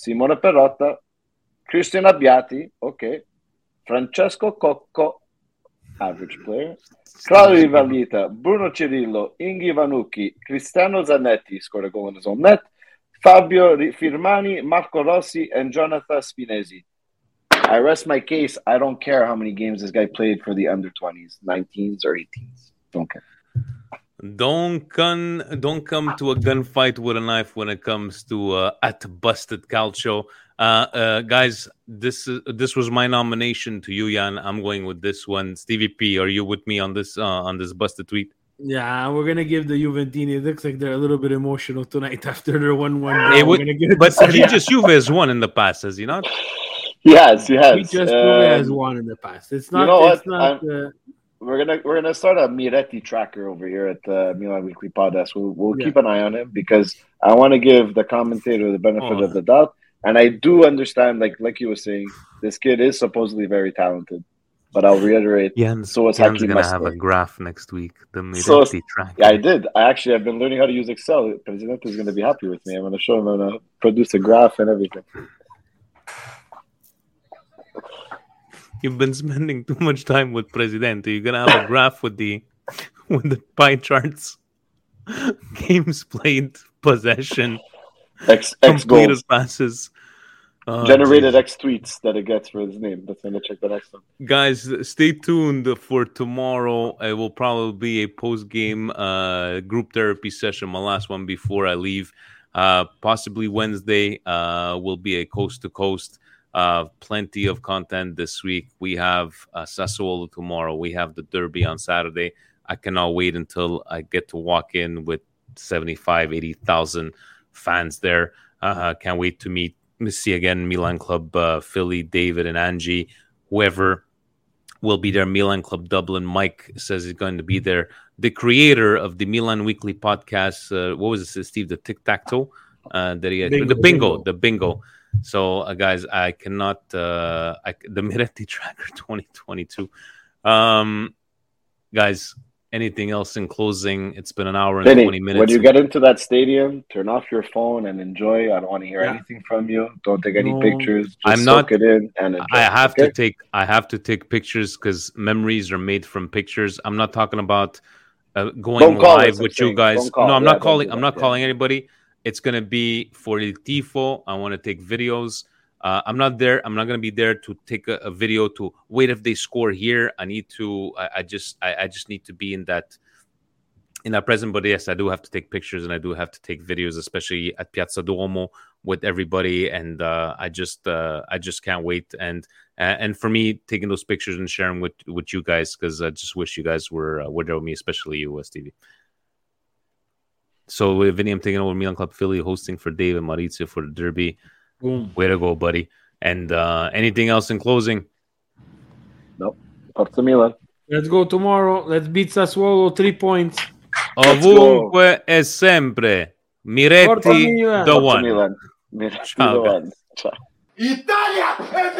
Speaker 10: Simone Perotta, Christian Abbiati, okay, Francesco Cocco, average player, Claudio Vallita, Bruno Cirillo, Inghi Vanucchi, Cristiano Zanetti, scored a goal own net, Fabio Firmani, Marco Rossi, and Jonathan Spinesi. I rest my case. I don't care how many games this guy played for the under 20s, 19s, or 18s. Don't care.
Speaker 8: Don't come, don't come to a gunfight with a knife when it comes to uh, at busted calcio. Uh, uh, guys, this is this was my nomination to you, Jan. I'm going with this one. Stevie P, are you with me on this uh, on this busted tweet?
Speaker 9: Yeah, we're gonna give the Juventini. It looks like they're a little bit emotional tonight [laughs] after their one-one.
Speaker 8: It would-
Speaker 9: We're gonna give it
Speaker 8: but
Speaker 9: to Serie
Speaker 8: he just Juve has won in the past, has he not?
Speaker 10: Yes, he has.
Speaker 9: He just
Speaker 10: Um,
Speaker 9: has won in the past. It's not.
Speaker 10: you know
Speaker 9: it's
Speaker 10: what?
Speaker 9: not.
Speaker 10: I'm-
Speaker 9: Uh,
Speaker 10: We're gonna we're gonna start a Miretti tracker over here at the Milan Weekly Podcast. We'll we'll
Speaker 9: Yeah.
Speaker 10: keep an eye on him because I want to give the commentator the benefit
Speaker 8: Oh.
Speaker 10: of the doubt, and I do understand, like like you were saying, this kid is supposedly very talented. But I'll reiterate,
Speaker 8: Jan's,
Speaker 10: so is
Speaker 8: Jan's
Speaker 10: Hakim
Speaker 8: gonna have a graph next week. The
Speaker 10: So is-
Speaker 8: Miretti track.
Speaker 10: Yeah, I did. I actually have been learning how to use Excel. President is going to be happy with me. I'm going to show him. I'm going to produce a graph and everything.
Speaker 8: You've been spending too much time with Presidente. You're gonna have a graph with the with the pie charts, games played, possession,
Speaker 10: X X
Speaker 8: completed
Speaker 10: goals,
Speaker 8: passes. Oh,
Speaker 10: generated
Speaker 8: jeez.
Speaker 10: X tweets that it gets for his name. Going to check the next one.
Speaker 8: guys stay tuned for tomorrow it will probably be a post-game uh group therapy session my last one before i leave uh possibly wednesday uh will be a coast to coast uh plenty of content this week we have uh sassuolo tomorrow we have the derby on saturday i cannot wait until i get to walk in with 75 80,000 fans there uh can't wait to meet me see again Milan Club uh, Philly, David and Angie, whoever will be there. Milan Club Dublin. Mike says he's going to be there. The creator of the Milan Weekly podcast. Uh, what was it, Steve? The tic tac toe. Uh, that he had,
Speaker 9: Bingo,
Speaker 8: the bingo,
Speaker 9: bingo.
Speaker 8: the bingo. So, uh, guys, I cannot. Uh, I, the Miretti [laughs] Tracker 2022. Um, guys, anything else in closing? It's been an hour and
Speaker 10: Vinny,
Speaker 8: 20 minutes.
Speaker 10: when you get into that stadium, turn off your phone and enjoy. I don't want to hear
Speaker 9: Yeah.
Speaker 10: anything from you. Don't take any
Speaker 9: No.
Speaker 10: pictures. Just
Speaker 8: I'm not-
Speaker 10: soak it in and enjoy.
Speaker 8: I have
Speaker 10: okay?
Speaker 8: to take I have to take pictures because memories are made from pictures. I'm not talking about uh, going live with you guys. No, I'm
Speaker 10: Yeah,
Speaker 8: not calling.
Speaker 10: do
Speaker 8: I'm not
Speaker 10: Yeah.
Speaker 8: calling anybody. It's gonna be for the tifo. I want to take videos. Uh, I'm not there. I'm not gonna be there to take a, a video to wait if they score here. I need to. I, I just. I, I just need to be in that in that present. But yes, I do have to take pictures and I do have to take videos, especially at Piazza Duomo with everybody. And uh, I just. Uh, I just can't wait. And uh, and for me, taking those pictures and sharing with with you guys because I just wish you guys were uh, were there with me, especially you, uh, Stevie. So, Vinny, I'm taking over Milan Club Philly, hosting for Dave and Maurizio for the Derby.
Speaker 9: Boom.
Speaker 8: Way to go, buddy! And uh, anything else in closing?
Speaker 10: Forza Milan.
Speaker 9: Let's go tomorrow. Let's beat Sassuolo three points.
Speaker 8: Ovunque e sempre,
Speaker 9: Forza
Speaker 8: Miretti,
Speaker 9: Milan.
Speaker 8: the
Speaker 10: Forza
Speaker 8: one.
Speaker 10: Milan. Miretti
Speaker 8: Ciao,
Speaker 10: the
Speaker 8: guys.
Speaker 10: one. Ciao.
Speaker 4: Italia è